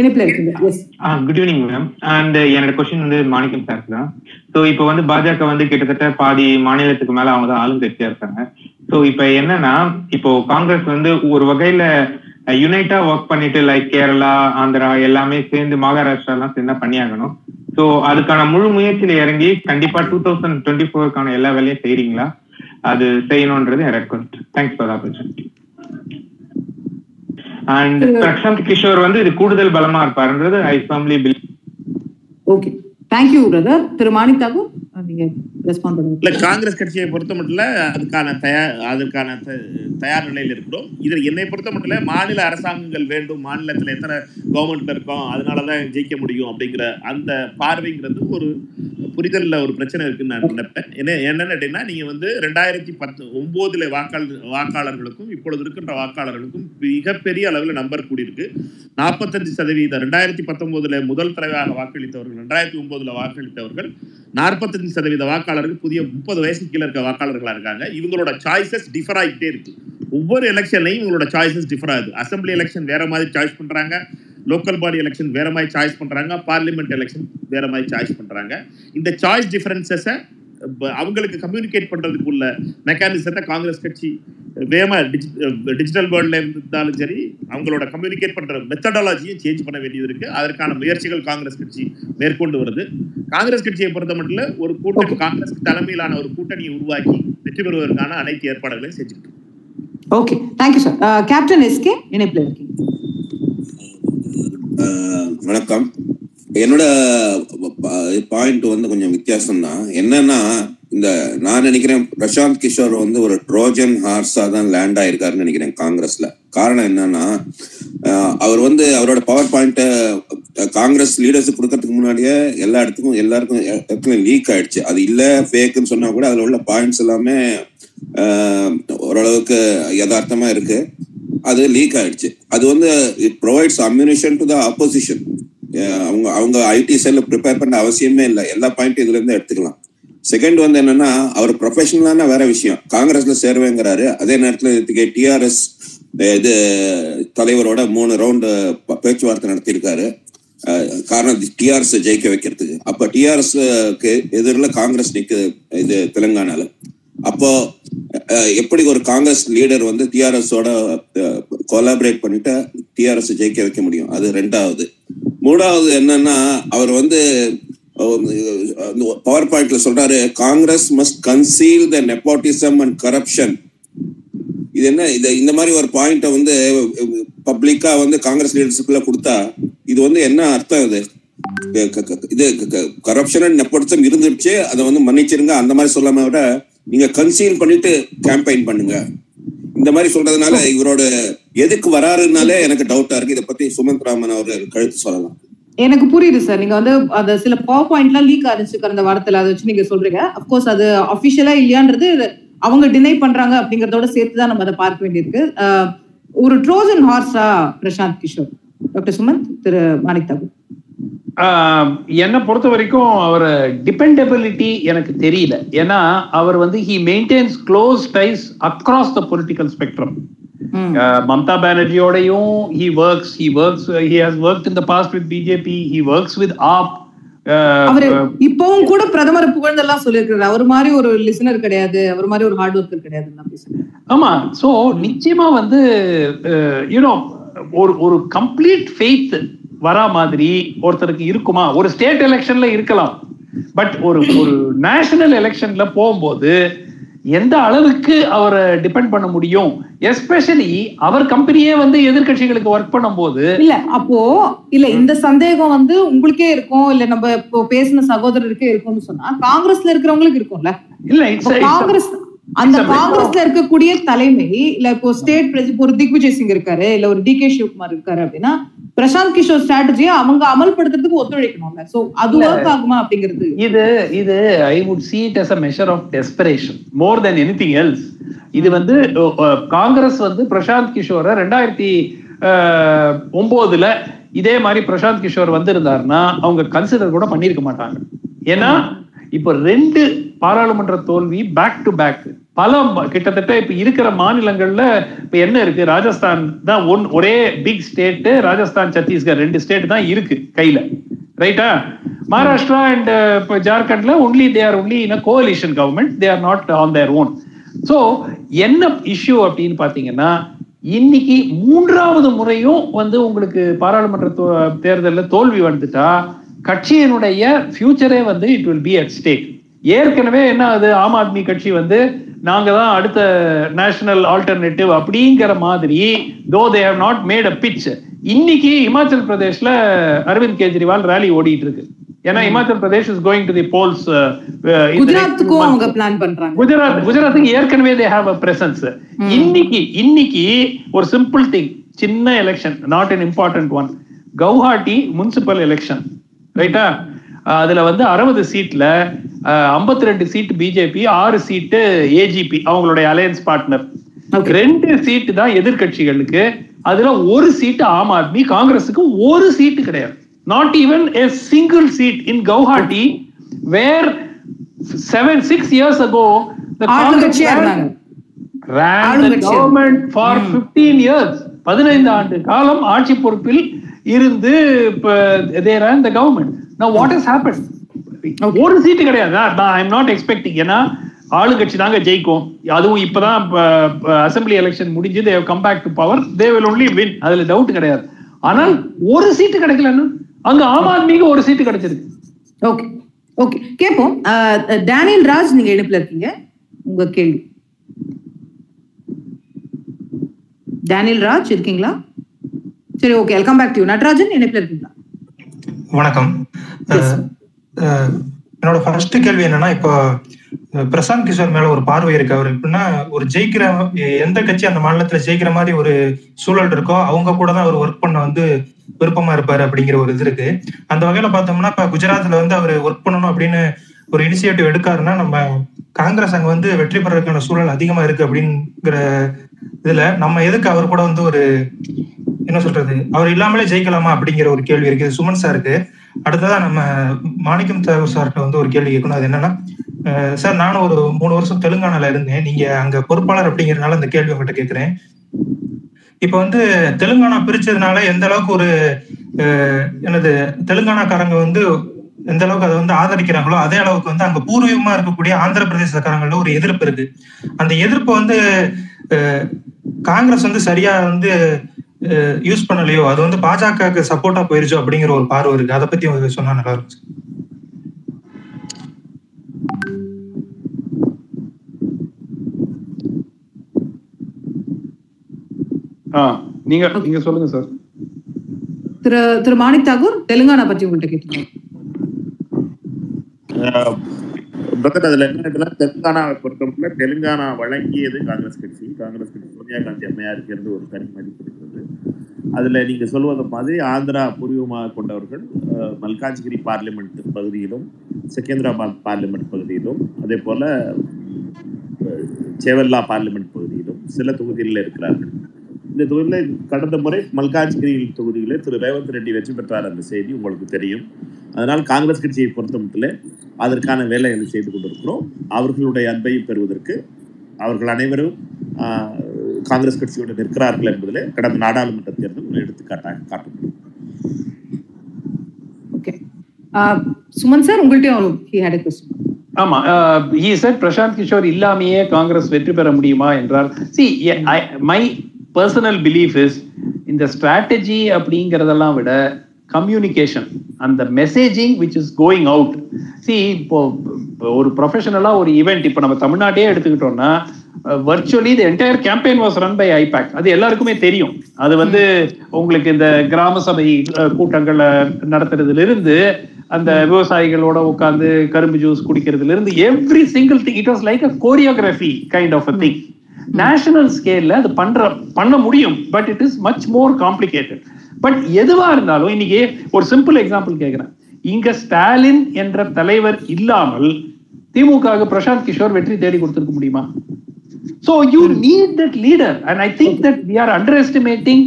Speaker 1: இணைப்புல இருக்கீங்க. Yes
Speaker 5: good evening ma'am and என்னோட கொஸ்டின் வந்து மாணிக்கம் சார் தான். ஸோ இப்போ வந்து பாஜக வந்து கிட்டத்தட்ட பாதி மாநிலத்துக்கு மேல அவங்க தான் ஆளுங்கட்சியா இருக்காங்க. ஸோ இப்போ என்னன்னா இப்போ காங்கிரஸ் வந்து ஒரு வகையில யுனைட்டா ஒர்க் பண்ணிட்டு லைக் கேரளா ஆந்திரா எல்லாமே சேர்ந்து மகாராஷ்டிரா எல்லாம் சேர்ந்தா பண்ணியாகணும். ஸோ அதுக்கான முழு முயற்சியில இறங்கி கண்டிப்பா டூ தௌசண்ட் டுவெண்ட்டி ஃபோருக்கான எல்லா வேலையும் செய்றீங்களா? அது செய்யணும்ன்றது என் request thanks for opportunity and Prashant Kishor வந்து இது கூடுதல் பலமா இருப்பாருன்றது I firmly feel
Speaker 1: okay thank you brother Thiru Manik Thakur நீங்க
Speaker 2: இல்ல காங்கிரஸ் கட்சியை பொறுத்த மட்டும் அதுக்கான தயார் அதற்கான தயார் நிலையில் இருக்கிறோம். இதில் என்னை பொறுத்த மட்டும் மாநில அரசாங்கங்கள் வேண்டும். மாநிலத்தில் எத்தனை கவர்மெண்ட் இருக்கோம் அதனாலதான் ஜெயிக்க முடியும் அப்படிங்கிற அந்த பார்வைங்கிறது ஒரு புரிதல்ல ஒரு பிரச்சனை இருக்குன்னு நான் நினைப்பேன். என்ன என்னன்னு கேட்டீங்கன்னா நீங்கள் வந்து ரெண்டாயிரத்தி பத்து ஒன்பதுல வாக்காளர் வாக்காளர்களுக்கும் இப்பொழுது இருக்கின்ற வாக்காளர்களுக்கும் மிகப்பெரிய அளவில் நம்பர் கூடியிருக்கு. நாற்பத்தஞ்சு சதவீதம் ரெண்டாயிரத்தி பத்தொன்பதுல முதல் தடவையாக வாக்களித்தவர்கள் ரெண்டாயிரத்தி ஒன்பதுல வாக்களித்தவர்கள் நாற்பத்தஞ்சு சதவீத வாக்காளர் வாக்காளர்கள் புதிய முப்பது வயசுக்கு கீழே இருக்க வாக்காளர்களா இருக்காங்க. இவங்களோட சாய்ஸஸ் டிஃபர் ஆகிட்டே இருக்கு. ஒவ்வொரு எலெக்ஷன்லையும் இவங்களோட சாய்ஸஸ் டிஃபர் ஆகுது. அசம்பிளி எலெக்ஷன் வேற மாதிரி சாய்ஸ் பண்றாங்க. லோக்கல் பாடி எலெக்ஷன் வேற மாதிரி சாய்ஸ் பண்றாங்க. பார்லிமெண்ட் எலெக்ஷன் வேற மாதிரி சாய்ஸ் பண்றாங்க. இந்த சாய்ஸ் டிஃபரன்சஸை அவங்களுக்கு கம்யூனிகேட் பண்றதுக்கு உள்ள மெக்கானிசத்தை காங்கிரஸ் கட்சி. வேகமா டிஜிட்டல் வேர்ல்ட்ல இருந்தாலும் சரி அவங்களோட கம்யூனிகேட் பண்ற மெத்தடாலஜியும் சேஞ்ச் பண்ண வேண்டியது இருக்கு. அதற்கான முயற்சிகள் காங்கிரஸ் கட்சி மேற்கொண்டு வருது. காங்கிரஸ் கட்சியை பொறுத்த மட்டும் ஒரு கூட்டணி காங்கிரஸ் தலைமையிலான ஒரு கூட்டணியை உருவாக்கி வெற்றி பெறுவதற்கான அனைத்து ஏற்பாடுகளையும் செஞ்சுட்டு
Speaker 1: okay thank you sir captain SK இணைப்பில் இருக்கீங்க.
Speaker 6: வணக்கம். என்னோட பாயிண்ட் வந்து கொஞ்சம் வித்தியாசம் தான் என்னன்னா இந்த நான் நினைக்கிறேன் பிரசாந்த் கிஷோர் வந்து ஒரு ட்ரோஜன் ஹார்ஸா தான் லேண்ட் ஆயிருக்காருன்னு நினைக்கிறேன் காங்கிரஸ்ல. காரணம் என்னன்னா அவர் வந்து அவரோட பவர் பாயிண்ட காங்கிரஸ் லீடர்ஸ் கொடுக்கறதுக்கு முன்னாடியே எல்லா இடத்துக்கும் எல்லாருக்கும் இடத்துலயும் லீக் ஆயிடுச்சு. அது இல்ல ஃபேக்குன்னு சொன்னா கூட அதுல உள்ள பாயிண்ட்ஸ் எல்லாமே ஓரளவுக்கு யதார்த்தமா இருக்கு. அது லீக் ஆயிடுச்சு. அது வந்து it provides ammunition to the opposition அவங்க அவங்க ஐடி செல்ல ப்ரிப்பேர் பண்ண அவசியமே இல்லை. எல்லா பாயிண்ட்டும் இதுல இருந்து எடுத்துக்கலாம். செகண்ட் வந்து என்னன்னா அவர் ப்ரொஃபஷனலான வேற விஷயம். காங்கிரஸ்ல சேருவேங்கிறாரு. அதே நேரத்துல டிஆர்எஸ் இது தலைவரோட மூணு ரவுண்டு பேச்சுவார்த்தை நடத்தியிருக்காரு. காரணம் டிஆர்எஸ் ஜெயிக்க வைக்கிறதுக்கு. அப்ப டிஆர்எஸ்க்கு எதிரில் காங்கிரஸ் நிக்குது இது தெலுங்கானால. அப்போ எப்படி ஒரு காங்கிரஸ் லீடர் வந்து டிஆர்எஸோட கொலாபரேட் பண்ணிட்டு டிஆர்எஸ் ஜெயிக்க வைக்க முடியும்? அது ரெண்டாவது. மூணாவது என்னன்னா அவர் வந்து பவர் பாயிண்ட்ல சொல்றாரு Congress must conceal the nepotism and corruption இது என்ன? இது இந்த மாதிரி ஒரு பாயிண்ட வந்து பப்ளிக்கா வந்து காங்கிரஸ் லீடர்ஸுக்குள்ள கொடுத்தா இது வந்து என்ன அர்த்தம் இது? க- க- இது கரப்ஷன் அண்ட் நெப்போட்டிசம் இருந்துருச்சு அதை வந்து மன்னிச்சிருங்க அந்த மாதிரி சொல்லாம விட நீங்க கன்சீல் பண்ணிட்டு கேம்பெயின் பண்ணுங்க. இந்த மாதிரி சொல்றதுனால இவரோட எதுக்கு வராருனாலே எனக்கு டவுட்டா இருக்கு. இதை பத்தி சுமந்த் ராமன் அவர்கள் கழுத்து சொல்லலாம்.
Speaker 1: எனக்கு புரியுது சார். நீங்க வந்து அந்த சில பவர் பாயிண்ட்லாம் லீக் ஆச்சு கடந்த வாரத்துல அதை வச்சு நீங்க சொல்றீங்க. அப்கோர்ஸ் அது அபிஷியலா இல்லையான்றது அவங்க டினை பண்றாங்க அப்படிங்கறதோட சேர்த்து தான் நம்ம அதை பார்க்க வேண்டியிருக்கு. ஒரு ட்ரோஜன் ஹார்ஸா பிரசாந்த் கிஷோர். டாக்டர் சுமந்த் திரு மாணிக் தாக்கூர்
Speaker 3: என்னை பொறுத்த வரைக்கும் அவர் டிபெண்டபிலிட்டி எனக்கு தெரியல. ஏன்னா அவர் வந்து he maintains close ties across the political spectrum. Mamata பானர்ஜியோடையும் he works he works he has work in the past with BJP he works with AAP
Speaker 1: அவரு இப்பவும் கூட பிரதமர் புகழ்ந்தெல்லாம் சொல்லியிருக்கிறாரு. அவர் மாதிரி ஒரு லிசனர் கிடையாது அவர் மாதிரி ஒரு ஹார்ட் ஒர்க்கர் பேசுறேன்.
Speaker 3: ஆமா சோ நிச்சயமா வந்து யூனோ ஒரு ஒரு கம்ப்ளீட் ஃபெய்த் வரா மாதிரி ஒருத்தருக்கு இருக்குமா? ஒரு ஸ்டேட் எலெக்ஷன்ல இருக்கலாம். பட் ஒரு ஒரு நேஷனல் எலெக்ஷன்ல போகும்போது எந்த அளவுக்கு அவரை டிபெண்ட் பண்ண முடியும்? எஸ்பெஷலி அவர் கம்பெனியே வந்து எதிர்க்கட்சிகளுக்கு ஒர்க் பண்ணும்போது
Speaker 1: இல்ல அப்போ இல்ல இந்த சந்தேகம் வந்து உங்களுக்கே இருக்கும் இல்ல நம்ம இப்போ பேசின சகோதரருக்கே இருக்கும்னு சொன்னா காங்கிரஸ்ல இருக்கிறவங்களுக்கு இருக்கும்ல?
Speaker 3: இல்ல
Speaker 1: காங்கிரஸ் அந்த காங்கிரஸ்ல இருக்கக்கூடிய தலைமை இல்ல இப்போ ஸ்டேட் ஒரு திக்விஜய் சிங் இருக்காரு இல்ல ஒரு டி கே சிவகுமார் இருக்காரு அப்படின்னா பிரசாந்த் கிஷோர் ஸ்ட்ராட்டஜியை அவங்க அமல்படுத்துறதுக்கு ஒத்துழைக்கணும்ல. சோ அது ஒர்க் ஆகுமா அப்படிங்கிறது.
Speaker 3: இது இது I would see it as a measure of desperation more than anything else. இது வந்து காங்கிரஸ் வந்து பிரசாந்த் கிஷோரை ரெண்டாயிரத்தி ஒன்பதுல இதே மாதிரி பிரசாந்த் கிஷோர் வந்திருந்தாருன்னா அவங்க கன்சிடர் கூட பண்ணியிருக்க மாட்டாங்க. ஏன்னா இப்ப ரெண்டு பாராளுமன்ற தோல்வி பேக் டு பேக் பல கிட்டத்தட்ட இப்ப இருக்கிற மாநிலங்கள்ல இப்ப என்ன இருக்கு? ராஜஸ்தான் தான் ஒன் ஒரே பிக் ஸ்டேட் ராஜஸ்தான் சத்தீஸ்கர் ரெண்டு ஸ்டேட் தான் இருக்கு கையில. ரைட்டா மகாராஷ்டிரா அண்ட் இப்போ ஜார்க்கண்ட்ல only they are only in coalition government they are not on their own so என்ன இஷ்யூ அப்படின்னு பாத்தீங்கன்னா இன்னைக்கு மூன்றாவது முறையும் வந்து உங்களுக்கு பாராளுமன்ற தேர்தலில் தோல்வி வந்துட்டா கட்சியினுடைய ஃபியூச்சரே வந்து it will be at stake ஏற்கனவே என்ன ஆகுது? ஆம் ஆத்மி கட்சி வந்து நாங்க தான் அடுத்த நேஷனல் ஆல்டர்னேட்டிவ் அப்படிங்கிற மாதிரி though they have not made a pitch இன்னைக்கு இமாச்சல் பிரதேஷ்ல அரவிந்த் கெஜ்ரிவால் ரேலி ஓடிட்டு இருக்கு ஏன்னா Himachal Pradesh is going to the polls
Speaker 1: குஜராத்துக்கும் அவங்க பிளான் பண்றாங்க.
Speaker 3: குஜராத் குஜராத்துக்கு ஏற்கனவே தே ஹாவ் அ பிரசன்ஸ் இன்னைக்கு இன்னைக்கு ஒரு சிம்பிள் திங் சின்ன election not an important one Guwahati municipal election ரைட்டா அதுல வந்து அறுபது சீட்ல ஐம்பத்தி ரெண்டு சீட் பிஜேபி ஆறு சீட்டு ஏஜிபி அவங்களுடைய அலையன்ஸ் பார்ட்னர். ரெண்டு சீட்டு தான் எதிர்க்கட்சிகளுக்கு. அதுல ஒரு சீட்டு ஆம் ஆத்மி காங்கிரஸுக்கு ஒரு சீட்டு கிடையாது. Not even a single seat in Guwahati where seven six years ago government for 15 years. பதினைந்து ஆண்டு காலம் ஆட்சி பொறுப்பில் இருந்து தே now what has happened? ஒரு சீட்டு கிடையாது. நான் ஐ எம் நாட் எக்ஸ்பெக்டிங் ஏன்னா ஆளுங்கட்சி தாங்க ஜெயிக்கும். அதுவும் இப்பதான் அசெம்பிளி எலெக்ஷன் முடிஞ்சு they come back to power they will only win அதுல டவுட் கிடையாது. ஆனால் ஒரு சீட்டு கிடைக்கலன்னு அங்க ஆம் ஆத்மிக்கு ஒரு சீட்டு கிடைச்சிருக்கு.
Speaker 1: ஓகே ஓகே கேட்போம் டேனியல் ராஜ் நீங்க இணைப்புல இருக்கீங்க. உங்க கேள்வி. டேனியல் ராஜ் இருக்கீங்களா? சரி okay welcome back to Natarajan இணைப்புல இருக்கீங்களா?
Speaker 7: வணக்கம். என்னோட ஃபர்ஸ்ட் கேள்வி என்னன்னா இப்போ பிரசாந்த் கிஷோர் மேல ஒரு பார்வை இருக்கு. அவர் எப்படின்னா ஒரு ஜெயிக்கிற எந்த கட்சி அந்த மாநிலத்துல ஜெயிக்கிற மாதிரி ஒரு சூழல் இருக்கோ அவங்க கூட தான் அவர் ஒர்க் பண்ண வந்து விருப்பமா இருப்பாரு அப்படிங்கிற ஒரு இது இருக்கு. அந்த வகையில பார்த்தோம்னா இப்ப குஜராத்ல வந்து அவர் ஒர்க் பண்ணணும் அப்படின்னு ஒரு இனிஷியேட்டிவ் எடுக்காருன்னா நம்ம காங்கிரஸ் அங்க வந்து வெற்றி பெறதுக்கான சூழல் அதிகமா இருக்கு அப்படிங்கிற இதுல நம்ம எதுக்கு அவர் கூட வந்து ஒரு என்ன சொல்றது அவர் இல்லாமலே ஜெயிக்கலாமா அப்படிங்கிற ஒரு கேள்வி இருக்குது சுமன் சாருக்கு. அடுத்ததா நம்ம மாணிக்கம் தேவர் சார்கிட்ட வந்து ஒரு கேள்வி கேட்கணும். அது என்னன்னா சார் நானும் ஒரு மூணு வருஷம் தெலுங்கானால இருந்தேன். நீங்க அங்க பொறுப்பாளர் அப்படிங்கறதுனால அந்த கேள்வி உங்ககிட்ட கேட்கிறேன். இப்ப வந்து தெலுங்கானா பிரிச்சதுனால எந்த அளவுக்கு ஒரு எனது என்னது தெலுங்கானாக்காரங்க வந்து எந்த அளவுக்கு அதை வந்து ஆதரிக்கிறாங்களோ அதே அளவுக்கு வந்து அங்க பூர்வீகமா இருக்கக்கூடிய ஆந்திர பிரதேசக்காரங்கள ஒரு எதிர்ப்பு இருக்கு. அந்த எதிர்ப்பு வந்து அஹ், காங்கிரஸ் வந்து சரியா வந்து யூஸ் பண்ணலையோ அது வந்து பாஜகவுக்கு சப்போர்ட்டா போயிருச்சோ அப்படிங்கிற ஒரு பார்வை இருக்கு. அதை பத்தி உங்களுக்கு சொன்னா நல்லா இருக்கும்
Speaker 3: ஆ நீங்க நீங்க சொல்லுங்க சார்
Speaker 1: திரு திரு மாணிக் தாகூர் தெலுங்கானா பத்தி உங்கள்கிட்ட கேட்டீங்க
Speaker 2: பிரதர் அதுல என்ன இதுல தெலுங்கானாவை பொறுத்தவரை தெலுங்கானா வழங்கியது காங்கிரஸ் கட்சி. காங்கிரஸ் கட்சி சோனியா காந்தி அம்மையாருக்கு இருந்து ஒரு தனி மதிப்பு இருக்கிறது. அதுல நீங்க சொல்வது மாதிரி ஆந்திரா பூர்வமாக கொண்டவர்கள் மல்காஜ்கிரி பார்லிமெண்ட் பகுதியிலும் செகந்திராபாத் பார்லிமெண்ட் பகுதியிலும் அதே போல சேவல்லா பார்லிமெண்ட் பகுதியிலும் சில தொகுதிகளில் இருக்கிறார்கள். இந்த தொகுதியில் கடந்த முறை மல்காஜ்கிரி தொகுதியில் திரு ரேவந்த் ரெட்டி வெற்றி பெற்றார் அந்த செய்தி உங்களுக்கு தெரியும். அதனால் காங்கிரஸ் கட்சியை பொறுத்தமட்டில் அதற்கான வேலைகளை செய்து கொண்டிருக்கிறோம். அவர்களுடைய அன்பையும் பெறுவதற்கு அவர்கள் அனைவரும் ஆஹ், காங்கிரஸ் கட்சியோடு நிற்கிறார்கள் என்பதிலே கடந்த நாடாளுமன்ற தேர்தல் ஒரு எடுத்துக்காட்டாக காட்டப்படும்.
Speaker 1: ஓகே சுமன் சார் உங்கள்கிட்டயும் he had a question.
Speaker 3: ஆமா ஹி செட் பிரசாந்த் கிஷோர் இல்லாமையே காங்கிரஸ் வெற்றி பெற முடியுமா என்றால் see my personal belief is இந்த ஸ்ட்ராட்டஜி அப்படிங்கறதெல்லாம் விட கம்யூனிகேஷன் அந்த messaging which is going out see இப்போ ஒரு ப்ரொஃபஷனலா ஒரு ஈவெண்ட் இப்போ நம்ம தமிழ்நாட்டையே எடுத்துக்கிட்டோம்னா virtually the entire campaign was run by IPAC அது எல்லாருக்குமே தெரியும். அது வந்து உங்களுக்கு இந்த கிராம சபை கூட்டங்களை நடத்துறதுல இருந்து அந்த விவசாயிகளோட உட்கார்ந்து கரும்பு ஜூஸ் குடிக்கிறதுல இருந்து every single thing it was like a choreography kind of a thing national ஸ்கேல்ல அது பண்ற பண்ண முடியும் but it is much more complicated but எதுவா இருந்தாலும் இன்னைக்கு ஒரு சிம்பிள் எக்ஸாம்பிள் கேட்கிறேன் இங்க ஸ்டாலின் என்ற தலைவர் இல்லாமல் திமுக பிரசாந்த் கிஷோர் வெற்றி தேடி கொடுத்திருக்க முடியுமா? So you need that leader, and I think that we are underestimating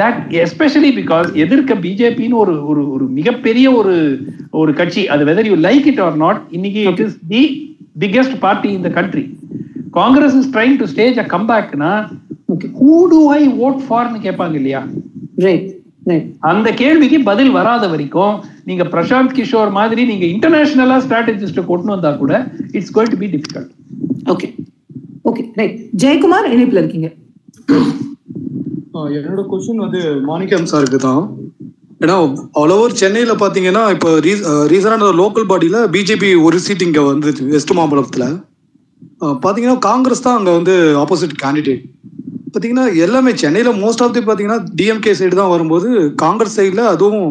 Speaker 3: that, especially because எதிர்க்க பிஜேபின்னு ஒரு ஒரு ஒரு மிகப்பெரிய ஒரு ஒரு கட்சி. அது whether you like it or not இன்னைக்கு it is the biggest party in the country Congress is trying to stage a கம்பேக்னா who do I vote ஃபார்னு கேட்பாங்க இல்லையா?
Speaker 1: ரைட்
Speaker 3: அந்த கேள்விக்கு பதில் வராத வரைக்கும் நீங்க பிரசாந்த் கிஷோர் மாதிரி நீங்க இன்டர்நேஷனலா ஸ்ட்ராட்டஜிஸ்ட கொண்டு வந்தா கூட it's going to be difficult
Speaker 1: okay okay right Jayakumar இணைப்புல இருக்கீங்க.
Speaker 8: ஆ, என்னோட கொஸ்டின் வந்து மாணிக்கம் சாருக்கு தான். ஏன்னா ஆல் ஓவர் சென்னையில பாத்தீங்கன்னா இப்போ ரீசனான லோக்கல் பாடியில பிஜேபி ஒரு சீட் இங்க வந்து வெஸ்ட் மாம்பலத்துல ஆ, பாத்தீங்கன்னா காங்கிரஸ் தான் அங்க வந்து ஆப்போசிட் கேண்டிடேட் பாத்தீங்கன்னா எல்லாமே சென்னையில மோஸ்ட் ஆஃப் தி பாத்தீங்கன்னா டிஎம்கே சைடு தான் வரும்போது காங்கிரஸ் சைடுல அதுவும்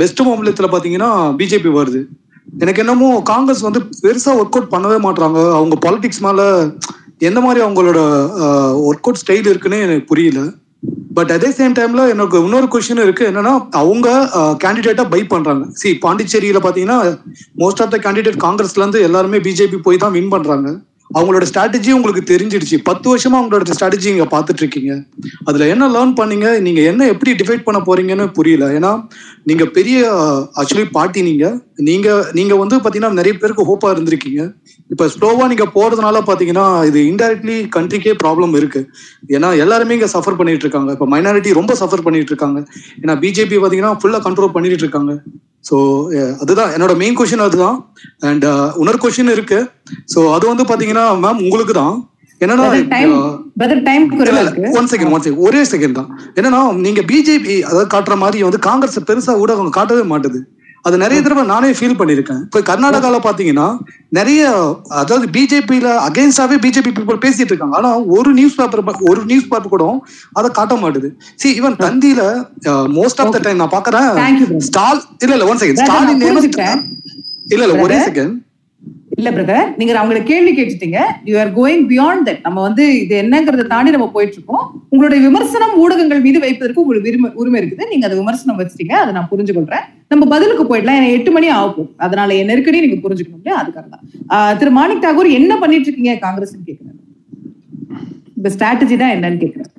Speaker 8: வெஸ்ட் மாநிலத்துல பாத்தீங்கன்னா பிஜேபி வருது. எனக்கு என்னமோ காங்கிரஸ் வந்து பெருசா ஒர்க் அவுட் பண்ணவே மாட்டுறாங்க அவங்க பாலிடிக்ஸ் மேல எந்த மாதிரி அவங்களோட ஒர்க் அவுட் ஸ்டைல் இருக்குன்னு எனக்கு புரியல. பட் அதே சேம் டைம்ல எனக்கு இன்னொரு கொஸ்டின் இருக்கு. என்னன்னா அவங்க கேண்டிடேட்டா பை பண்றாங்க. சி பாண்டிச்சேரியில பாத்தீங்கன்னா மோஸ்ட் ஆஃப் த கேண்டிடேட் காங்கிரஸ்ல இருந்து எல்லாருமே பிஜேபி போய் தான் வின் பண்றாங்க. அவங்களோட ஸ்ட்ராட்டஜி உங்களுக்கு தெரிஞ்சிடுச்சு. பத்து வருஷமா அவங்களோட ஸ்ட்ராட்டஜி நீங்க பாத்துட்டு இருக்கீங்க அதுல என்ன லேர்ன் பண்ணீங்க? நீங்க என்ன எப்படி டிஃபைட் பண்ண போறீங்கன்னு புரியல. ஏன்னா நீங்க பெரிய ஆக்சுவலி பார்ட்டி நீங்க. நீங்க நீங்க வந்து பாத்தீங்கன்னா நிறைய பேருக்கு ஹோப்பா இருந்திருக்கீங்க. இப்ப ஸ்லோவா நீங்க போறதுனால பாத்தீங்கன்னா இது இன்டைரக்ட்லி கண்ட்ரிக்கே ப்ராப்ளம் இருக்கு. ஏன்னா எல்லாருமே இங்க சஃபர் பண்ணிட்டு இருக்காங்க இப்ப மைனாரிட்டி ரொம்ப சஃபர் பண்ணிட்டு இருக்காங்க ஏன்னா பிஜேபி பாத்தீங்கன்னா ஃபுல்லா கண்ட்ரோல் பண்ணிட்டு இருக்காங்க ஸோ அதுதான். என்னோட மெயின் கொஸ்டின் அதுதான். அண்ட் இன்னொரு கொஸ்டின் இருக்கு. ஸோ அது வந்து பாத்தீங்கன்னா மேம் உங்களுக்கு தான் என்னன்னா one second, one second. ஒரே செகண்ட் தான். என்னன்னா நீங்க பிஜேபி அதாவது காட்டுற மாதிரி வந்து காங்கிரஸ் பெருசா ஊடகம் காட்டவே மாட்டுது. அது நிறைய தடவை நானே ஃபீல் பண்ணிருக்கேன் இப்ப கர்நாடகால பாத்தீங்கன்னா நிறைய அதாவது பிஜேபியில அகைன்ஸ்டாவே பிஜேபி பீப்புள் பேசிட்டு இருக்காங்க. ஆனா ஒரு நியூஸ் பேப்பர் ஒரு நியூஸ் பேப்பர் கூட அதை காட்ட மாட்டுது. சி ஈவன் தந்தியில மோஸ்ட் ஆஃப் த டைம் நான்
Speaker 1: brother.
Speaker 8: ஸ்டால் இல்ல இல்ல ஒன் செகண்ட் ஸ்டாலின். இல்ல இல்ல ஒரே. செகண்ட்
Speaker 1: இல்ல பிரதர் நீங்க அவங்களை கேள்வி கேட்டுட்டீங்க. You are going beyond that நம்ம வந்து இது என்னங்கறத தாண்டி நம்ம போயிட்டு இருக்கோம் உங்களுடைய விமர்சனம் ஊடகங்கள் மீது வைப்பதற்கு உங்களுக்கு உரிமை உரிமை இருக்குது. நீங்க அதை விமர்சனம் வச்சிட்டீங்க. அதை நான் புரிஞ்சு கொள்றேன் நம்ம பதிலுக்கு போயிடலாம். ஏன்னா எட்டு மணி ஆகும் அதனால என் நெருக்கடி நீங்க புரிஞ்சுக்கணும் இல்லையா? அதுக்காக தான். ஆஹ் திரு மாணிக் தாகூர் என்ன பண்ணிட்டு இருக்கீங்க காங்கிரஸ் கேட்கிறேன் இந்த ஸ்ட்ராட்டஜி தான் என்னன்னு கேட்கிறேன்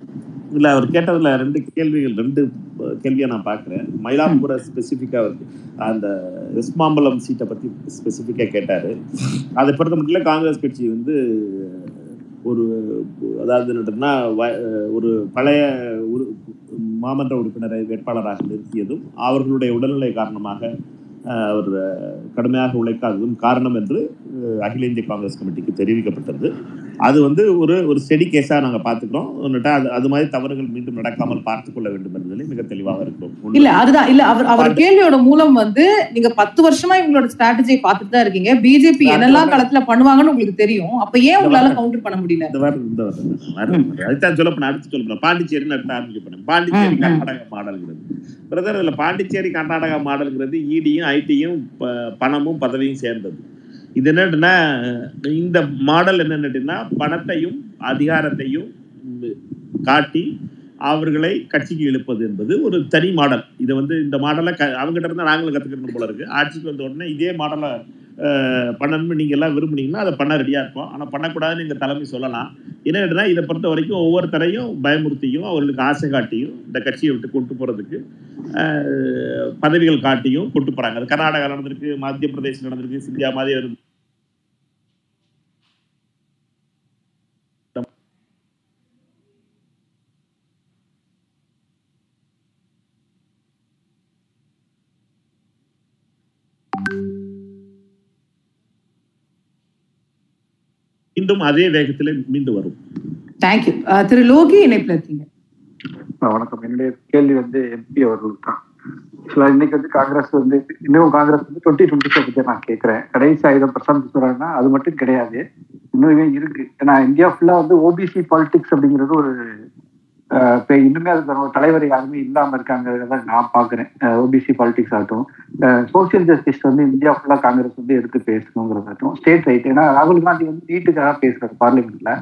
Speaker 2: இல்ல அவர் கேட்டதுல ரெண்டு கேள்விகள் ரெண்டு கேள்வியா நான் பார்க்கிறேன் மயிலாப்பூரை ஸ்பெசிஃபிக்கா அந்த வெஸ்ட் மாம்பலம் சீட்டை பத்தி ஸ்பெசிஃபிக்கா கேட்டாரு. அதை பொறுத்த மட்டும் இல்ல, காங்கிரஸ் கட்சி வந்து ஒரு அதாவது என்னன்னா வ- ஒரு பழைய உறு மாமன்ற உறுப்பினரை வேட்பாளராக நிறுத்தியதும் அவர்களுடைய உடல்நிலை காரணமாக அவர் கடுமையாக உழைக்காததும் காரணம் என்று அகில இந்திய காங்கிரஸ் கமிட்டிக்கு தெரிவிக்கப்பட்டது. அது வந்து ஒரு ஒரு ஸ்டெடி கேஸா நாங்க பாத்துக்கிறோம் ஒன்னுட்டா அது அது மாதிரி தவறுகள் மீண்டும் நடக்காமல் பார்த்துக் கொள்ள வேண்டும் என்பதில் மிக தெளிவாக இருக்கிறோம். ஒன்று.
Speaker 1: இல்ல அதுதான். இல்ல அவர் அவர் கேள்வியோட மூலம் வந்து நீங்க பத்து வருஷமா இவங்களோட ஸ்ட்ராட்டஜியை பார்த்துட்டு தான் இருக்கீங்க. பிஜேபி என்னெல்லாம் களத்துல பண்ணுவாங்கன்னு உங்களுக்கு தெரியும். அப்ப ஏன் உங்களால கவுண்டர் பண்ண முடியல?
Speaker 2: இந்த வாரம் இந்த வாரம். அதுதான் சொல்ல போனேன் அடுத்து சொல்ல பாண்டிச்சேரின்னு அடுத்து ஆரம்பிக்க போனேன் பாண்டிச்சேரி. கர்நாடகா மாடல்ங்கிறது. பிரதர் இதுல பாண்டிச்சேரி கர்நாடகா மாடல்ங்கிறது இடியும் ஐடியும் பணமும் பதவியும் சேர்ந்தது. இது என்னன்னா இந்த மாடல் என்னன்னுட்டுன்னா பணத்தையும் அதிகாரத்தையும் காட்டி அவர்களை கட்சிக்கு இழுப்பது என்பது ஒரு தனி மாடல் இதை வந்து இந்த மாடலை க அவங்ககிட்ட இருந்தால் நாங்களும் கற்றுக்கணும் போல இருக்கு. ஆட்சிக்கு வந்த உடனே இதே மாடலை பண்ணணும்னு நீங்கள் எல்லாம் விரும்புனீங்கன்னா அதை பண்ண ரெடியாக இருப்போம். ஆனால் பண்ணக்கூடாதுன்னு எங்கள் தலைமை சொல்லலாம். என்னென்னா இதை பொறுத்த வரைக்கும் ஒவ்வொருத்தரையும் பயமுறுத்தியும் அவர்களுக்கு ஆசை காட்டியும் இந்த கட்சியை விட்டு கொண்டு போகிறதுக்கு பதவிகள் காட்டியும் கொண்டு போகிறாங்க அது கர்நாடகா நடந்திருக்கு மத்திய பிரதேசம் நடந்திருக்கு சிந்தியா மாதிரி மீண்டும் அதே வேகத்திலே மீண்டு வரும்.
Speaker 1: தேங்க்யூ திரு லோகி இணைப்புல இருக்கீங்க.
Speaker 9: வணக்கம். என்னுடைய கேள்வி வந்து எம்பி அவர்களுக்கு தான் இன்னைக்கு வந்து காங்கிரஸ் வந்து இன்னும் காங்கிரஸ் வந்து டுவெண்ட்டி டுவெண்ட்டி ஃபோர் பத்தி நான் கேட்கிறேன் கடைசி ஆயுதம் பிரசாந்த் சொல்றாங்கன்னா அது மட்டும் கிடையாது. இன்னுமே இருக்கு. ஏன்னா இந்தியா ஃபுல்லா வந்து ஓபிசி பாலிடிக்ஸ் அப்படிங்கிறது ஒரு இப்ப இன்னுமே அது ஒரு தலைவர் யாருமே இல்லாம இருக்காங்கிறத நான் பாக்குறேன். ஓபிசி பாலிடிக்ஸ் ஆகட்டும். சோசியல் ஜஸ்டிஸ் வந்து இந்தியா ஃபுல்லா காங்கிரஸ் வந்து எடுத்து பேசணுங்கிறதாகட்டும். ஸ்டேட் ரைட் ஏன்னா ராகுல் காந்தி வந்து நீட்டுக்காக பேசுறாரு பார்லிமெண்ட்ல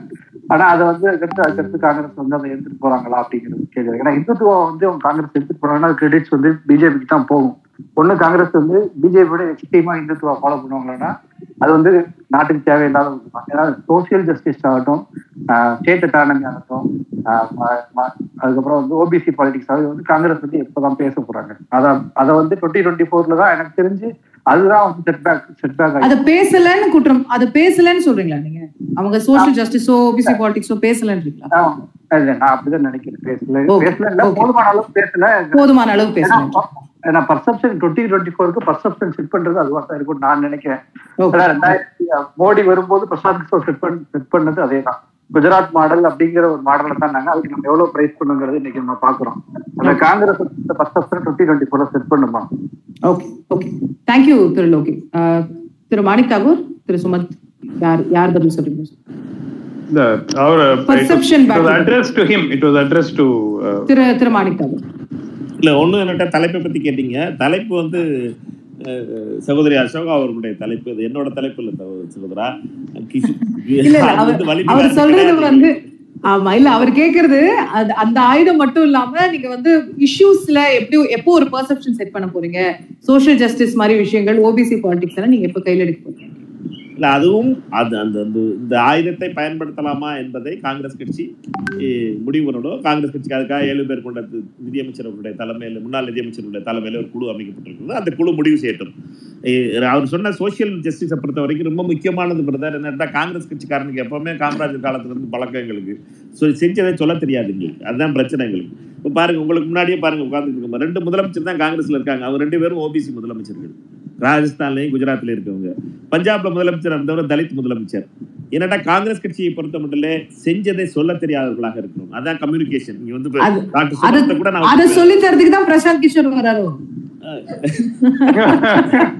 Speaker 9: ஆனா அதை வந்து அதுக்கடுத்து அதுக்கடுத்து காங்கிரஸ் வந்து அதை எடுத்துட்டு போறாங்களா அப்படிங்கிறது கேட்குறது ஏன்னா இந்துத்துவம் வந்து அவங்க காங்கிரஸ் எடுத்துட்டு போறாங்கன்னா கிரெடிட்ஸ் வந்து பிஜேபிக்கு தான் போகும். ஒண்ணு காங்கிரஸ் வந்து பிஜேபியோட எக்ஸ்ட்ரீமா இந்துத்துவா ஃபாலோ பண்ணுவாங்கன்னா அது வந்து நாட்டுக்கு தேவையில்லாத. ஏன்னா சோசியல் ஜஸ்டிஸ் ஆகட்டும் ஸ்டேட் அட்டானமி ஆகட்டும் அதுக்கப்புறம் வந்து ஓபிசி பாலிடிக்ஸ் அது வந்து காங்கிரஸ் வந்து எப்பதான் பேச போறாங்க. அதை அதை வந்து டுவெண்ட்டி டுவெண்ட்டி ஃபோர்ல தான் எனக்கு தெரிஞ்சு அதுதான் வந்து செட்பேக் செட்பேக்
Speaker 1: அத பேசலன்னு குற்றம் அது பேசலன்னு சொல்றீங்களா நீங்க? அவங்க சோஷியல் ஜஸ்டிஸோ ஓபிசி பாலிடிக்ஸோ பேசலன்றீங்களா
Speaker 9: நான் அப்படிதான் நினைக்கிறேன். பேசல பேசல. போதுமான அளவு பேசல.
Speaker 1: போதுமான அளவு பேசல
Speaker 9: ஏன்னா பர்செப்ஷன் டுவெண்ட்டி டுவெண்ட்டி ஃபோருக்கு பர்செப்ஷன் செட் பண்றது அதுவா தான் இருக்கும் நான் நினைக்கிறேன். ரெண்டாயிரத்தி மோடி வரும்போது பிரசாந்த் கிஷோர் செட் பண்ண செட் பண்ணது அதே தான் குஜராத் மாடல் அப்படிங்கிற ஒரு மாடலை தான் நாங்க அதுக்கு நம்ம எவ்வளவு பிரைஸ் பண்ணுங்கிறது இன்னைக்கு நம்ம பாக்குறோம் அந்த காங்கிரஸ் பர்செப்ஷன் டுவெண்ட்டி டுவெண்ட்டி ஃபோர்ல செட் பண்ணுமா?
Speaker 1: Okay okay thank you Thiru Loki. Thiru Manik Thakur Thiru Sumanth யார் யார் பதில் சொல்றீங்க?
Speaker 3: The, our
Speaker 1: Perception
Speaker 3: it was
Speaker 1: back.
Speaker 3: addressed to him. It was addressed to uh,
Speaker 1: திரு திரு மாணிக் தாகூர்.
Speaker 2: இல்ல ஒண்ணு என்னட்ட தலைப்பை பத்தி கேட்டீங்க. தலைப்பு வந்து சகோதரி அசோகா அவர்களுடைய தலைப்பு. இது என்னோட தலைப்பு இல்ல சகோ- சகோதரா.
Speaker 1: அவர் சொல்றது. வந்து ஆமா இல்ல அவர் கேக்குறது அந்த ஆயுதம் மட்டும் இல்லாம நீங்க வந்து இஷ்யூஸ்ல எப்படி எப்போ ஒரு பெர்செப்ஷன் செட் பண்ண போறீங்க? சோஷியல் ஜஸ்டிஸ் மாதிரி விஷயங்கள் ஓபிசி பாலிடிக்ஸ் எல்லாம் நீங்க எப்ப கையில எடுக்க போறீங்க?
Speaker 2: இல்லை அதுவும் அது அந்த அந்த இந்த ஆயுதத்தை பயன்படுத்தலாமா என்பதை காங்கிரஸ் கட்சி eh, காங்கிரஸ் கட்சிக்கு அதுக்காக ஏழு பேர் கொண்ட நிதியமைச்சர்களுடைய தலைமையில் முன்னாள் நிதியமைச்சர்களுடைய தலைமையில் ஒரு குழு அமைக்கப்பட்டிருக்கிறது. அந்த குழு முடிவு செய்யட்டும். அவர் சொன்ன சோஷியல் ஜஸ்டிஸை பொறுத்த வரைக்கும் ரொம்ப முக்கியமானது பிரதர். என்ன காங்கிரஸ் கட்சிக்காரனுக்கு எப்பவுமே காமராஜர் காலத்துல இருந்து பழக்கம் எங்களுக்கு செஞ்சதை சொல்ல தெரியாது எங்களுக்கு. அதுதான் பிரச்சனை எங்களுக்கு. இப்போ பாருங்க உங்களுக்கு முன்னாடியே பாருங்க உட்கார்ந்துட்டு ரெண்டு முதலமைச்சர் தான் காங்கிரஸ்ல இருக்காங்க. அவங்க ரெண்டு பேரும் ஓபிசி முதலமைச்சர்கள். ராஜஸ்தான்லயும் குஜராத்லயும் இருக்கவங்க. பஞ்சாப்ல முதலமைச்சர் இருந்தவர் தலித் முதலமைச்சர். என்னடா காங்கிரஸ் கட்சியை பொறுத்த மட்டும் செஞ்சதை சொல்ல தெரியாதவர்களாக இருக்கணும். அதான் கம்யூனிகேஷன் நீங்க வந்து கூட நான்
Speaker 1: சொல்லி தரதுக்கு தான் பிரசாந்த் கிஷோர் வராரோ? *laughs*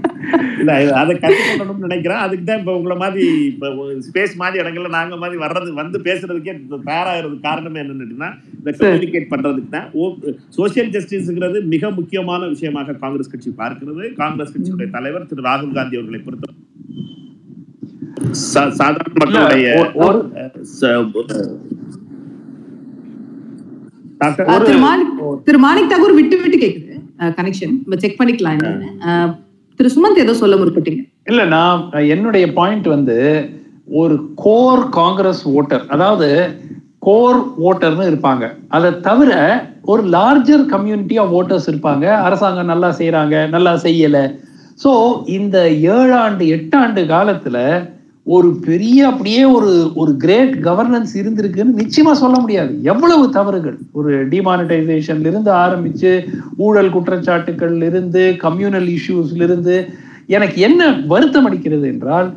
Speaker 2: இல்ல அதை கற்றுக்கணும்னு நினைக்கிறேன். அதுக்கு தான் இப்ப உங்களை மாதிரி இப்ப ஸ்பேஸ் மாதிரி இடங்கள்ல நாங்க மாதிரி வர்றது வந்து பேசுறதுக்கே தயாராகிறது காரணமே என்னன்னுட்டுனா இந்த கம்யூனிகேட் பண்றதுக்கு தான். சோசியல் ஜஸ்டிஸ்ங்கிறது மிக முக்கியமான விஷயமாக காங்கிரஸ் கட்சி பார்க்கிறது. காங்கிரஸ் கட்சியுடைய தலைவர் திரு ராகுல் காந்தி அவர்களை பொறுத்த சாதாரண மக்களுடைய
Speaker 1: திரு மாணிக் தாகூர் விட்டு விட்டு கேக்குது. கனெக்ஷன் செக் பண்ணிக்கலாம் திரு சுமந்த் ஏதோ சொல்ல முற்பட்டீங்க.
Speaker 3: இல்ல நான் என்னுடைய பாயிண்ட் வந்து ஒரு கோர் காங்கிரஸ் ஓட்டர் அதாவது கோர் ஓட்டர்னு இருப்பாங்க. அதை தவிர ஒரு லார்ஜர் கம்யூனிட்டி ஆஃப் ஓட்டர்ஸ் இருப்பாங்க. அரசாங்கம் நல்லா செய்கிறாங்க நல்லா செய்யல. ஸோ இந்த ஏழாண்டு எட்டாண்டு காலத்துல ஒரு பெரிய அப்படியே ஒரு ஒரு கிரேட் கவர்னன்ஸ் இருந்திருக்குன்னு நிச்சயமா சொல்ல முடியாது. எவ்வளவு தவறுகள். ஒரு டிமானிட்டைசேஷன்ல இருந்து ஆரம்பிச்சு ஊழல் குற்றச்சாட்டுகள்ல இருந்து கம்யூனல் இஷ்யூஸ்ல இருந்து எனக்கு என்ன வருத்தம் அடிக்கிறது என்றால்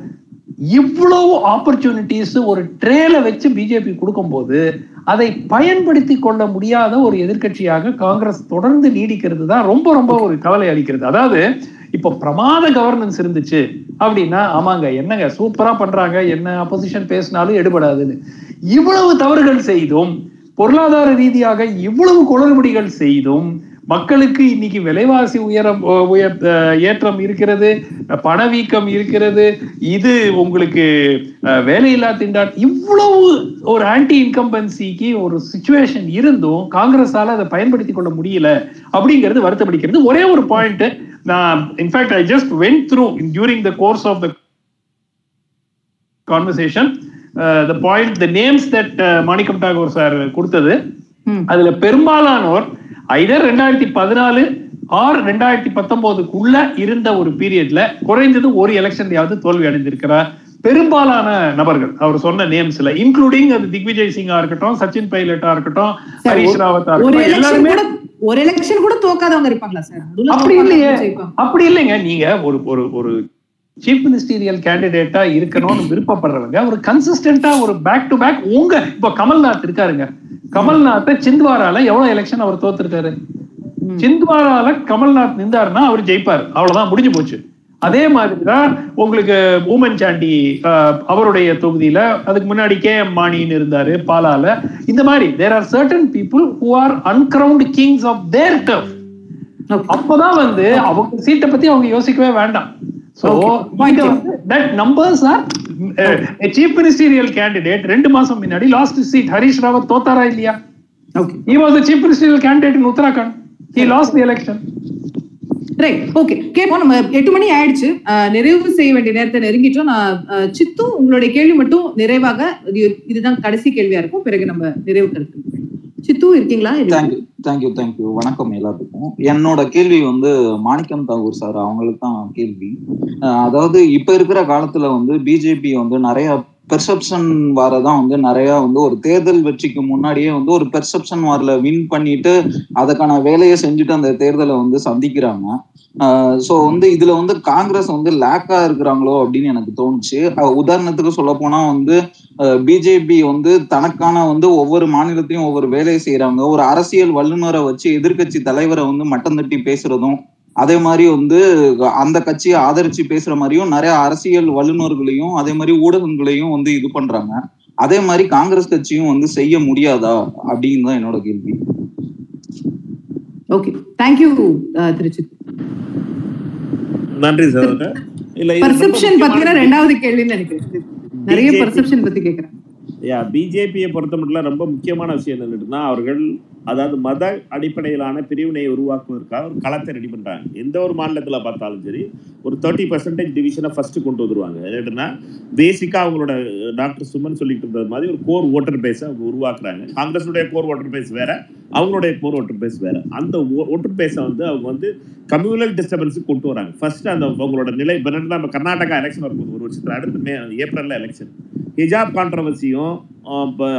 Speaker 3: இவ்வளவு ஆப்பர்ச்சுனிட்டிஸ் ஒரு ட்ரேல வச்சு பிஜேபி கொடுக்கும்போது அதை பயன்படுத்தி கொள்ள முடியாத ஒரு எதிர்க்கட்சியாக காங்கிரஸ் தொடர்ந்து நீடிக்கிறது தான் ரொம்ப ரொம்ப ஒரு கவலை அளிக்கிறது. அதாவது இப்ப பிரமாத கவர்னன்ஸ் இருந்துச்சு அப்படின்னா ஆமாங்க என்னங்க சூப்பரா பண்றாங்க என்ன அப்போசிஷன் பேசினாலும் எடுபடாதுன்னு. இவ்வளவு தவறுகள் செய்தும் பொருளாதார ரீதியாக இவ்வளவு குளறுபடிகள் செய்தும் மக்களுக்கு இன்னைக்கு விலைவாசி உயரம் உயர் ஏற்றம் இருக்கிறது பணவீக்கம் இருக்கிறது இது உங்களுக்கு வேலையில்லா திண்டாட் இவ்வளவு ஒரு ஆன்டி இன்கம்பன்சிக்கு ஒரு சுச்சுவேஷன் இருந்தும் காங்கிரஸால அதை பயன்படுத்தி கொள்ள முடியல அப்படிங்கிறது வருத்தப்படுகிறது ஒரே ஒரு பாயிண்ட் நான் in fact I just went through during the course of the conversation the point the names that Manickam Thakur sir கொடுத்தது
Speaker 1: ம்.
Speaker 3: அதுல பெரும்பாலானோர் ஐதர் ரெண்டாயிரத்தி பதினாலு ஆர் ரெண்டாயிரத்தி பத்தொன்பதுக்குள்ள இருந்த ஒரு பீரியட்ல குறைந்தது ஒரு எலெக்ஷன்லயாவது தோல்வி அடைந்திருக்கிறார் பெரும்பாலான நபர்கள் அவர் சொன்ன நேம்ஸ்ல இன்க்ளூடிங் அது திக்விஜய் சிங்கா இருக்கட்டும் சச்சின் பைலட்டா இருக்கட்டும் ஹரிஷ் ராவத்தா இருக்கட்டும் எல்லாருமே
Speaker 1: ஒரு எலெக்ஷன் கூட தோக்காதவங்க இருப்பாங்களா சார்?
Speaker 3: அப்படி இல்லையே. அப்படி இல்லைங்க. நீங்க ஒரு ஒரு ஒரு சீஃப் மினிஸ்டீரியல் கேண்டிடேட்டா இருக்கணும்னு விருப்பப்படுறவங்க ஒரு கன்சிஸ்டன்டா ஒரு பேக் டு பேக் உங்க இப்ப கமல்நாத் இருக்காருங்க. கமல்நாத்தை சிந்த்வாரால எவ்வளவு எலெக்ஷன் அவர் தோத்துருக்காரு? சிந்த்வாரால கமல்நாத் நின்றாருன்னா அவர் ஜெயிப்பார். அவ்வளவுதான் முடிஞ்சு போச்சு. அதே மாதிரிதான் உங்களுக்கு ஊமன் சாண்டி அவருடைய தொகுதியில அதுக்கு முன்னாடி கே எம் மாணின்னு இருந்தாரு பாலால. இந்த மாதிரி there are certain people who are underground kings of their turf. அப்பதான் வந்து அவங்க சீட்டை பத்தி அவங்க யோசிக்கவே வேண்டாம். சீஃப் மினிஸ்டீரியல் கேண்டிடேட் ரெண்டு மாசம் முன்னாடி லாஸ்ட் சீட் ஹரிஷ் ராவத் தோத்தாரா இல்லையா?
Speaker 1: Okay.
Speaker 3: he was the chief ministerial candidate in
Speaker 1: right okay கேட்போம் நம்ம எட்டு மணி ஆயிடுச்சு. நிறைவு செய்ய வேண்டிய நேரத்தை நெருங்கிட்டோம். நான் சித்து உங்களுடைய கேள்வி மட்டும் நிறைவாக இது- இதுதான் கடைசி கேள்வியா இருக்கும். பிறகு நம்ம நிறைவு கருத்து சித்து இருக்கீங்களா?
Speaker 10: தேங்க்யூ தேங்க்யூ தேங்க்யூ வணக்கம் எல்லாத்துக்கும். என்னோட கேள்வி வந்து மாணிக்கம் தாகூர் சார் அவங்களுக்கு தான் கேள்வி. அதாவது இப்ப இருக்கிற காலத்துல வந்து பிஜேபி வந்து நிறைய பெர்செப்ஷன் வாரதான் வந்து நிறைய வந்து ஒரு தேர்தல் வெற்றிக்கு முன்னாடியே வந்து ஒரு பெர்செப்ஷன் வாரில் வின் பண்ணிட்டு அதுக்கான வேலையை செஞ்சுட்டு அந்த தேர்தலை வந்து சந்திக்கிறாங்க. ஸோ வந்து இதுல வந்து காங்கிரஸ் வந்து லேக்கா இருக்கிறாங்களோ அப்படின்னு எனக்கு தோணுச்சு. உதாரணத்துக்கு சொல்ல போனா வந்து பிஜேபி வந்து தனக்கான வந்து ஒவ்வொரு மாநிலத்தையும் ஒவ்வொரு வேலையை செய்யறாங்க. ஒரு அரசியல் வல்லுநரை வச்சு எதிர்க்கட்சி தலைவரை வந்து மட்டம் தட்டி பேசுறதும் அதே மாதிரி வந்து அந்த கட்சியை ஆதரிச்சு பேசுற மாதிரியும் நிறைய அரசியல் வல்லுநர்களையும் அதே மாதிரி ஊடகங்களையும் வந்து இது பண்றாங்க. அதே மாதிரி காங்கிரஸ் கட்சியும் வந்து செய்ய முடியாதா அப்படின்னு தான் என்னோட கேள்வி.
Speaker 1: ஓகே. Thank you Trichy.
Speaker 2: நன்றி இல்ல
Speaker 1: பர்செப்ஷன் பத்தின ரெண்டாவது கேள்வின்னு நினைக்கிறேன். நிறைய பர்செப்ஷன் பத்தி கேக்குறேன்.
Speaker 2: யா பிஜேபியை பொறுத்த மட்டும் ரொம்ப முக்கியமான விஷயம் என்னன்னா அவர்கள் அதாவது மத அடிப்படையிலான பிரிவினையை உருவாக்குவதற்காக ஒரு களத்தை ரெடி பண்ணுறாங்க எந்த ஒரு மாநிலத்தில் பார்த்தாலும் சரி ஒரு தேர்ட்டி பர்சன்டேஜ் டிவிஷனை ஃபஸ்ட்டு கொண்டு வந்துருவாங்க. என்னன்னா பேசிக்காக அவங்களோட டாக்டர் சுமன் சொல்லிட்டு இருந்தது மாதிரி ஒரு கோர் ஓட்டர் பேஸை அவங்க உருவாக்குறாங்க. காங்கிரஸுடைய கோர் ஓட்டர் பேஸ் வேற அவங்களுடைய கோர் ஓட்டர் பேஸ் வேற. அந்த ஓட்டர் பேஸை வந்து அவங்க வந்து கம்யூனல் டிஸ்டர்பன்ஸுக்கு கொண்டு வராங்க. ஃபர்ஸ்ட் அந்த அவங்களோட நிலை இப்போ நம்ம கர்நாடகா எலெக்ஷன் வரும்போது ஒரு வருஷத்துல அடுத்து மே ஏப்ரலில் எலெக்ஷன் ஹிஜாப் கான்ட்ரவர்சியும்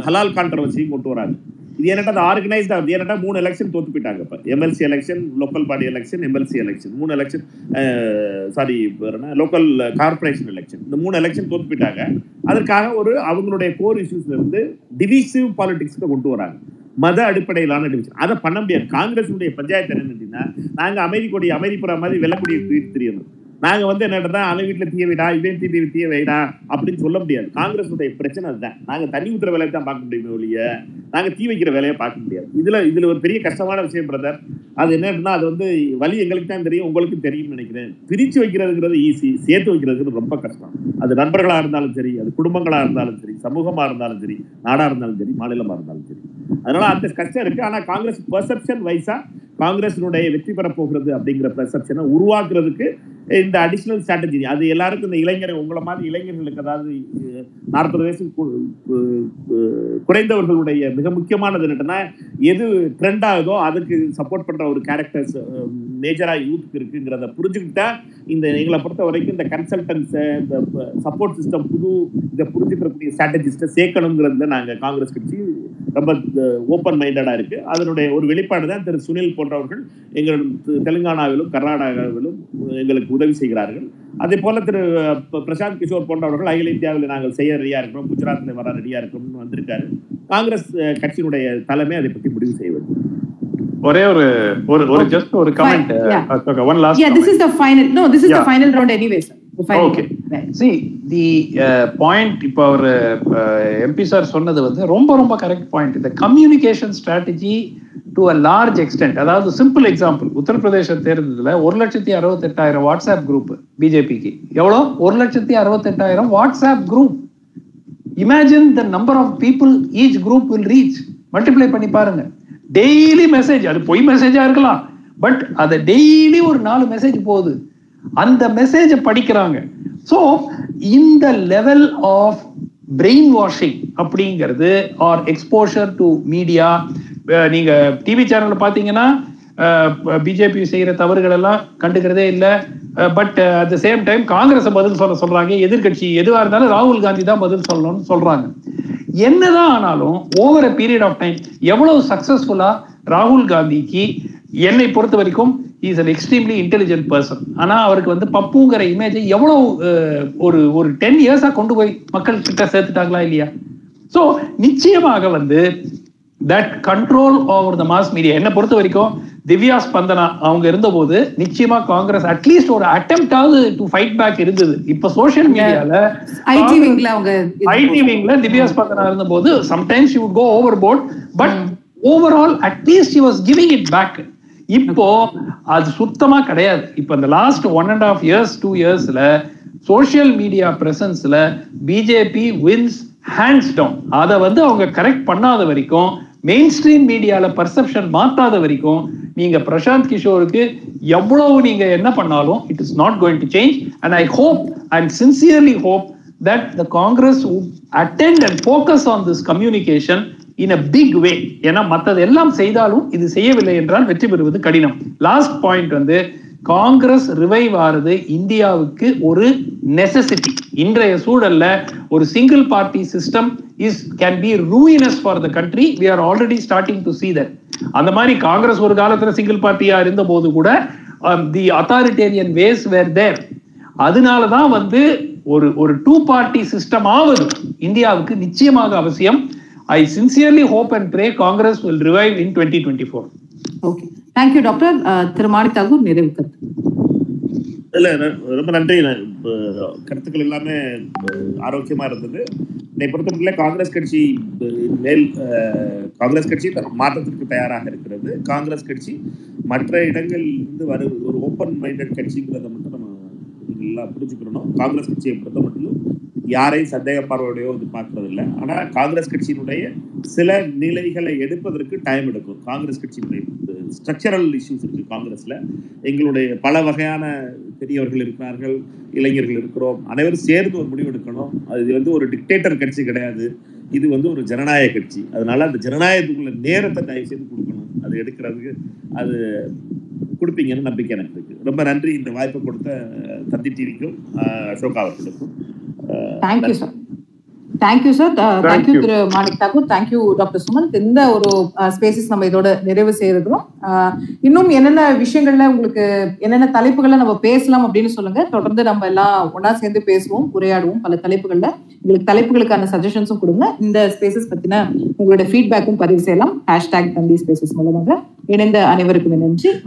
Speaker 2: ஹலால் கான்ட்ரவர்சியும் கொண்டு வராங்க. இது என்னட்டா ஆர்கனைஸ்ட் ஆகுது ஏன்னா மூணு எலெக்ஷன் தோத்து போயிட்டாங்க இப்போ. MLC election local body election MLC election மூணு election sorry local corporation election இந்த மூணு எலெக்ஷன் தோத்து போயிட்டாங்க. அதற்காக ஒரு அவங்களுடைய கோர் இஷ்யூஸ்ல இருந்து டிவிசிவ் பாலிடிக்ஸ்க்கு கொண்டு வராங்க. மத அடிப்படையிலான டிவிஷன் அதை பண்ண முடியாது. காங்கிரஸுடைய பஞ்சாயத்து என்னன்னு நாங்கள் அமைதி கொடி அமைதிப்புற மாதிரி வெள்ளக்கூடிய தூக்கி தெரியணும். நாங்க வந்து என்னடா அவன் வீட்டுல தீய வைடா இவன் தீ தீய வைடா அப்படின்னு சொல்ல முடியாது. காங்கிரஸ் உடைய பிரச்சனை அதுதான். நாங்க தண்ணி ஊத்துற வேலையை தான் பார்க்க முடியுமே ஒழிய நாங்க தீ வைக்கிற வேலையை பார்க்க முடியாது. இதுல இதுல ஒரு பெரிய கஷ்டமான விஷயம் பிரதர் அது என்னன்னா அது வந்து வழி எங்களுக்கு தான் தெரியும் உங்களுக்கும் தெரியும்னு நினைக்கிறேன். பிரிச்சு வைக்கிறதுங்கிறது ஈஸி சேர்த்து வைக்கிறதுங்கிறது ரொம்ப கஷ்டம். அது நண்பர்களா இருந்தாலும் சரி அது குடும்பங்களா இருந்தாலும் சரி சமூகமா இருந்தாலும் சரி நாடா இருந்தாலும் சரி மாநிலமா இருந்தாலும் சரி. அதனால அந்த கஷ்டம் இருக்கு. ஆனா காங்கிரஸ் பெர்செப்ஷன் வைஸா காங்கிரஸினுடைய வெற்றி பெற போகிறது அப்படிங்கிற பெர்செப்ஷனை உருவாக்குறதுக்கு இந்த அடிஷனல் ஸ்ட்ராட்டஜி அது எல்லாருக்கும் இந்த இளைஞர் உங்களை மாதிரி இளைஞர்களுக்கு அதாவது நாற்பது வயசு குறைந்தவர்களுடைய மிக முக்கியமானது என்னன்னா எது ட்ரெண்ட் ஆகுதோ அதுக்கு சப்போர்ட் பண்ற ஒரு கேரக்டர்ஸ் மேஜரா யூத்துக்கு இருக்குங்கிறத புரிஞ்சுக்கிட்டா இந்த எங்களை பொறுத்த வரைக்கும் இந்த கன்சல்டன்ஸ் இந்த சப்போர்ட் சிஸ்டம் புது இதை புரிஞ்சுக்கிறக்கூடிய ஸ்ட்ராட்டஜிஸ்ட்டை சேர்க்கணுங்கிறதுல நாங்கள் காங்கிரஸ் கட்சி ரொம்ப ஓப்பன் மைண்டடா இருக்கு அதனுடைய ஒரு வெளிப்பாடு தான் திரு சுனில் போன்றவர்கள் எங்கள் தெலுங்கானாவிலும் கர்நாடகாவிலும் எங்களுக்கு உதவி செய்கிறார்கள் அதே போல திரு பிரசாந்த் கிஷோர் போன்றவர்கள் அகில இந்தியாவில் நாங்கள் செய்ய ரெடியா இருக்கிறோம் குஜராத்தில் வர ரெடியா இருக்கிறோம்னு வந்திருக்காரு காங்கிரஸ் கட்சியினுடைய தலைமை அதை பற்றி முடிவு செய்வது
Speaker 3: ஒரே ஒரு ஒரு ஒரு ஜஸ்ட் ஒரு comment one last
Speaker 1: Yeah, this is the final. No, this is the
Speaker 3: Yeah.
Speaker 1: final round anyway, sir. The final
Speaker 3: okay. See the point இப்போ அவர் எம்பி சார் சொன்னது வந்து ரொம்ப ரொம்ப கரெக்ட் பாயிண்ட் இந்த communication strategy to a large extent அதாவது simple example Uttar Pradesh தேர்தலில் ஒரு லட்சத்தி அறுபத்தெட்டாயிரம் வாட்ஸ்அப் குரூப் பிஜேபிக்கு. எவ்வளோ? ஒரு லட்சத்தி அறுபத்தெட்டாயிரம் WhatsApp group imagine the number of people each group will reach multiply பண்ணி பாருங்க. டெய்லி மெசேஜ் அது பொய் மெசேஜாக இருக்கலாம். பட் அதை டெய்லி ஒரு நாலு மெசேஜ் போகுது. அந்த மெசேஜை படிக்கிறாங்க. ஸோ இந்த லெவல் ஆஃப் பிரெயின் வாஷிங் அப்படிங்கிறது ஆர் எக்ஸ்போஷர் டு மீடியா நீங்க டிவி சேனல்ல பாத்தீங்கன்னா பிஜேபி செய்யற தவறுகள் எல்லாம் கண்டுக்கிறதே இல்லை. But at the same time Congress பதில் சொல்ல சொல்றாங்க. எதிர்கட்சி எதுவா இருந்தாலும் ராகுல் காந்தி தான் பதில் சொல்லணும்னு சொல்றாங்க. என்னதான் ஆனாலும் over a period of time எவ்வளவு சக்சஸ்ஃபுல்லா ராகுல் காந்திக்கு என்னை பொறுத்த வரைக்கும் is an extremely intelligent person ஆனா அவருக்கு வந்து பப்புங்கிற இமேஜை எவ்வளவு ஒரு ஒரு டென் இயர்ஸா கொண்டு போய் மக்கள் கிட்ட சேர்த்துட்டாங்களா இல்லையா? சோ நிச்சயமாக வந்து that control over the mass media என்ன பொறுத்த வரைக்கும் திவ்யா ஸ்பந்தனா அவங்க இருந்தபோது நிச்சயமா காங்கிரஸ் அட்லீஸ்ட் ஒரு அட்டெம்ப்டாவது டு ஃபைட் பேக் இருந்தது. இப்ப சோஷியல் மீடியால
Speaker 1: ஐடி விங்ல அவங்க
Speaker 3: ஐடி விங்ல திவ்யா ஸ்பந்தனா இருந்தபோது sometimes you go over board but overall at least you was giving it back இப்போ அது சுத்தமா கிடையாது. இப்போ இந்த last one and half years two இயர்ஸ்ல சோஷியல் மீடியா பிரசன்ஸ்ல பிஜேபி வின்ஸ் ஹேண்ட்ஸ் டவுன் அதை வந்து அவங்க கரெக்ட் பண்ணாத வரைக்கும் மெயின் ஸ்ட்ரீம் மீடியால பர்செப்ஷன் மாத்தாத வரைக்கும் நீங்க பிரசாந்த் கிஷோருக்கு எவ்வளவு நீங்க என்ன பண்ணாலும் it is not going to change and I hope and sincerely hope that the Congress attend and focus on this communication in a big way ஏன்னா மற்றது எல்லாம் செய்தாலும் இது செய்யவில்லை என்றால் வெற்றி பெறுவது கடினம். லாஸ்ட் பாயிண்ட் வந்து காங்கிரஸ் ரிவைவ் ஆறுது இந்தியாவுக்கு ஒரு நெசசிட்டி இன்றைய சூழல்ல ஒரு single party system is can be ruinous for the country we are already starting to see that அந்த மாதிரி காங்கிரஸ் ஒரு காலத்துல சிங்கிள் பார்ட்டியா இருந்த போது கூட தி அத்தாரிட்டேரியன் வேஸ் வேர் தேர் அதனால தான் வந்து ஒரு ஒரு டூ பார்ட்டி சிஸ்டம் ஆவது இந்தியாவுக்கு நிச்சயமாக அவசியம். I sincerely hope and pray Congress will revive in twenty twenty four
Speaker 1: okay thank you doctor Thiru Thakur நிறைவு கருத்து.
Speaker 2: இல்ல ந- ரொம்ப நன்றி. கருத்துக்கள் எல்லாமே அஹ், ஆரோக்கியமா இருந்தது. என்னை பொறுத்தமட்டில் காங்கிரஸ் கட்சி மேல் காங்கிரஸ் கட்சி மாற்றத்திற்கு தயாராக இருக்கிறது. காங்கிரஸ் கட்சி மற்ற இடங்கள் இருந்து வரு ஒரு ஓப்பன் மைண்டட் கட்சிங்கிறத மட்டும் நம்ம எல்லாம் புரிஞ்சுக்கணும். காங்கிரஸ் கட்சியை பொறுத்த மட்டும் யாரையும் சந்தேக பார்வையோடையோ இது பார்க்கறது இல்லை காங்கிரஸ் கட்சியினுடைய சில நிலைகளை எடுப்பதற்கு டைம் எடுக்கும். காங்கிரஸ் கட்சியினுடைய ஸ்ட்ரக்சரல் இஷ்யூஸ் இருக்கு காங்கிரஸ்ல. எங்களுடைய பல வகையான பெரியவர்கள் இருக்கிறார்கள் இளைஞர்கள் இருக்கிறோம். அனைவரும் சேர்ந்து ஒரு முடிவு எடுக்கணும். அது வந்து ஒரு டிக்டேட்டர் கட்சி கிடையாது. இது வந்து ஒரு ஜனநாயக கட்சி. அதனால அந்த ஜனநாயகத்துக்குள்ள நேரத்தை தயவு செய்து கொடுக்கணும். அது எடுக்கிறதுக்கு அது கொடுப்பீங்கன்னு நம்பிக்கை எனக்கு இருக்கு. ரொம்ப நன்றி. இந்த வாய்ப்பை கொடுத்த தந்தி டிவிக்கும் அசோகா அவர்களுக்கும்.
Speaker 1: Thank you sir thank you sir thank you Thiru Manik Thakur thank you doctor Sumanth இந்த ஒரு ஸ்பேசஸ் நம்ம இதோட நிறைவு செய்திருக்கிறோம் அஹ், இன்னும் என்னென்ன விஷயங்கள்ல உங்களுக்கு என்னென்ன தலைப்புகள்ல நம்ம பேசலாம் அப்படின்னு சொல்லுங்க. தொடர்ந்து நம்ம எல்லாம் ஒண்ணா சேர்ந்து பேசுவோம் உரையாடுவோம் பல தலைப்புகள்ல. உங்களுக்கு தலைப்புகளுக்கான சஜஷன்ஸும் கொடுங்க. இந்த ஸ்பேசஸ் பத்தின உங்களோட ஃபீட்பேக்கும் பதிவு செய்யலாம். ஹேஷ்டாக் தந்தி ஸ்பேசஸ் மூலமாக இணைந்த அனைவருக்கும் நன்றி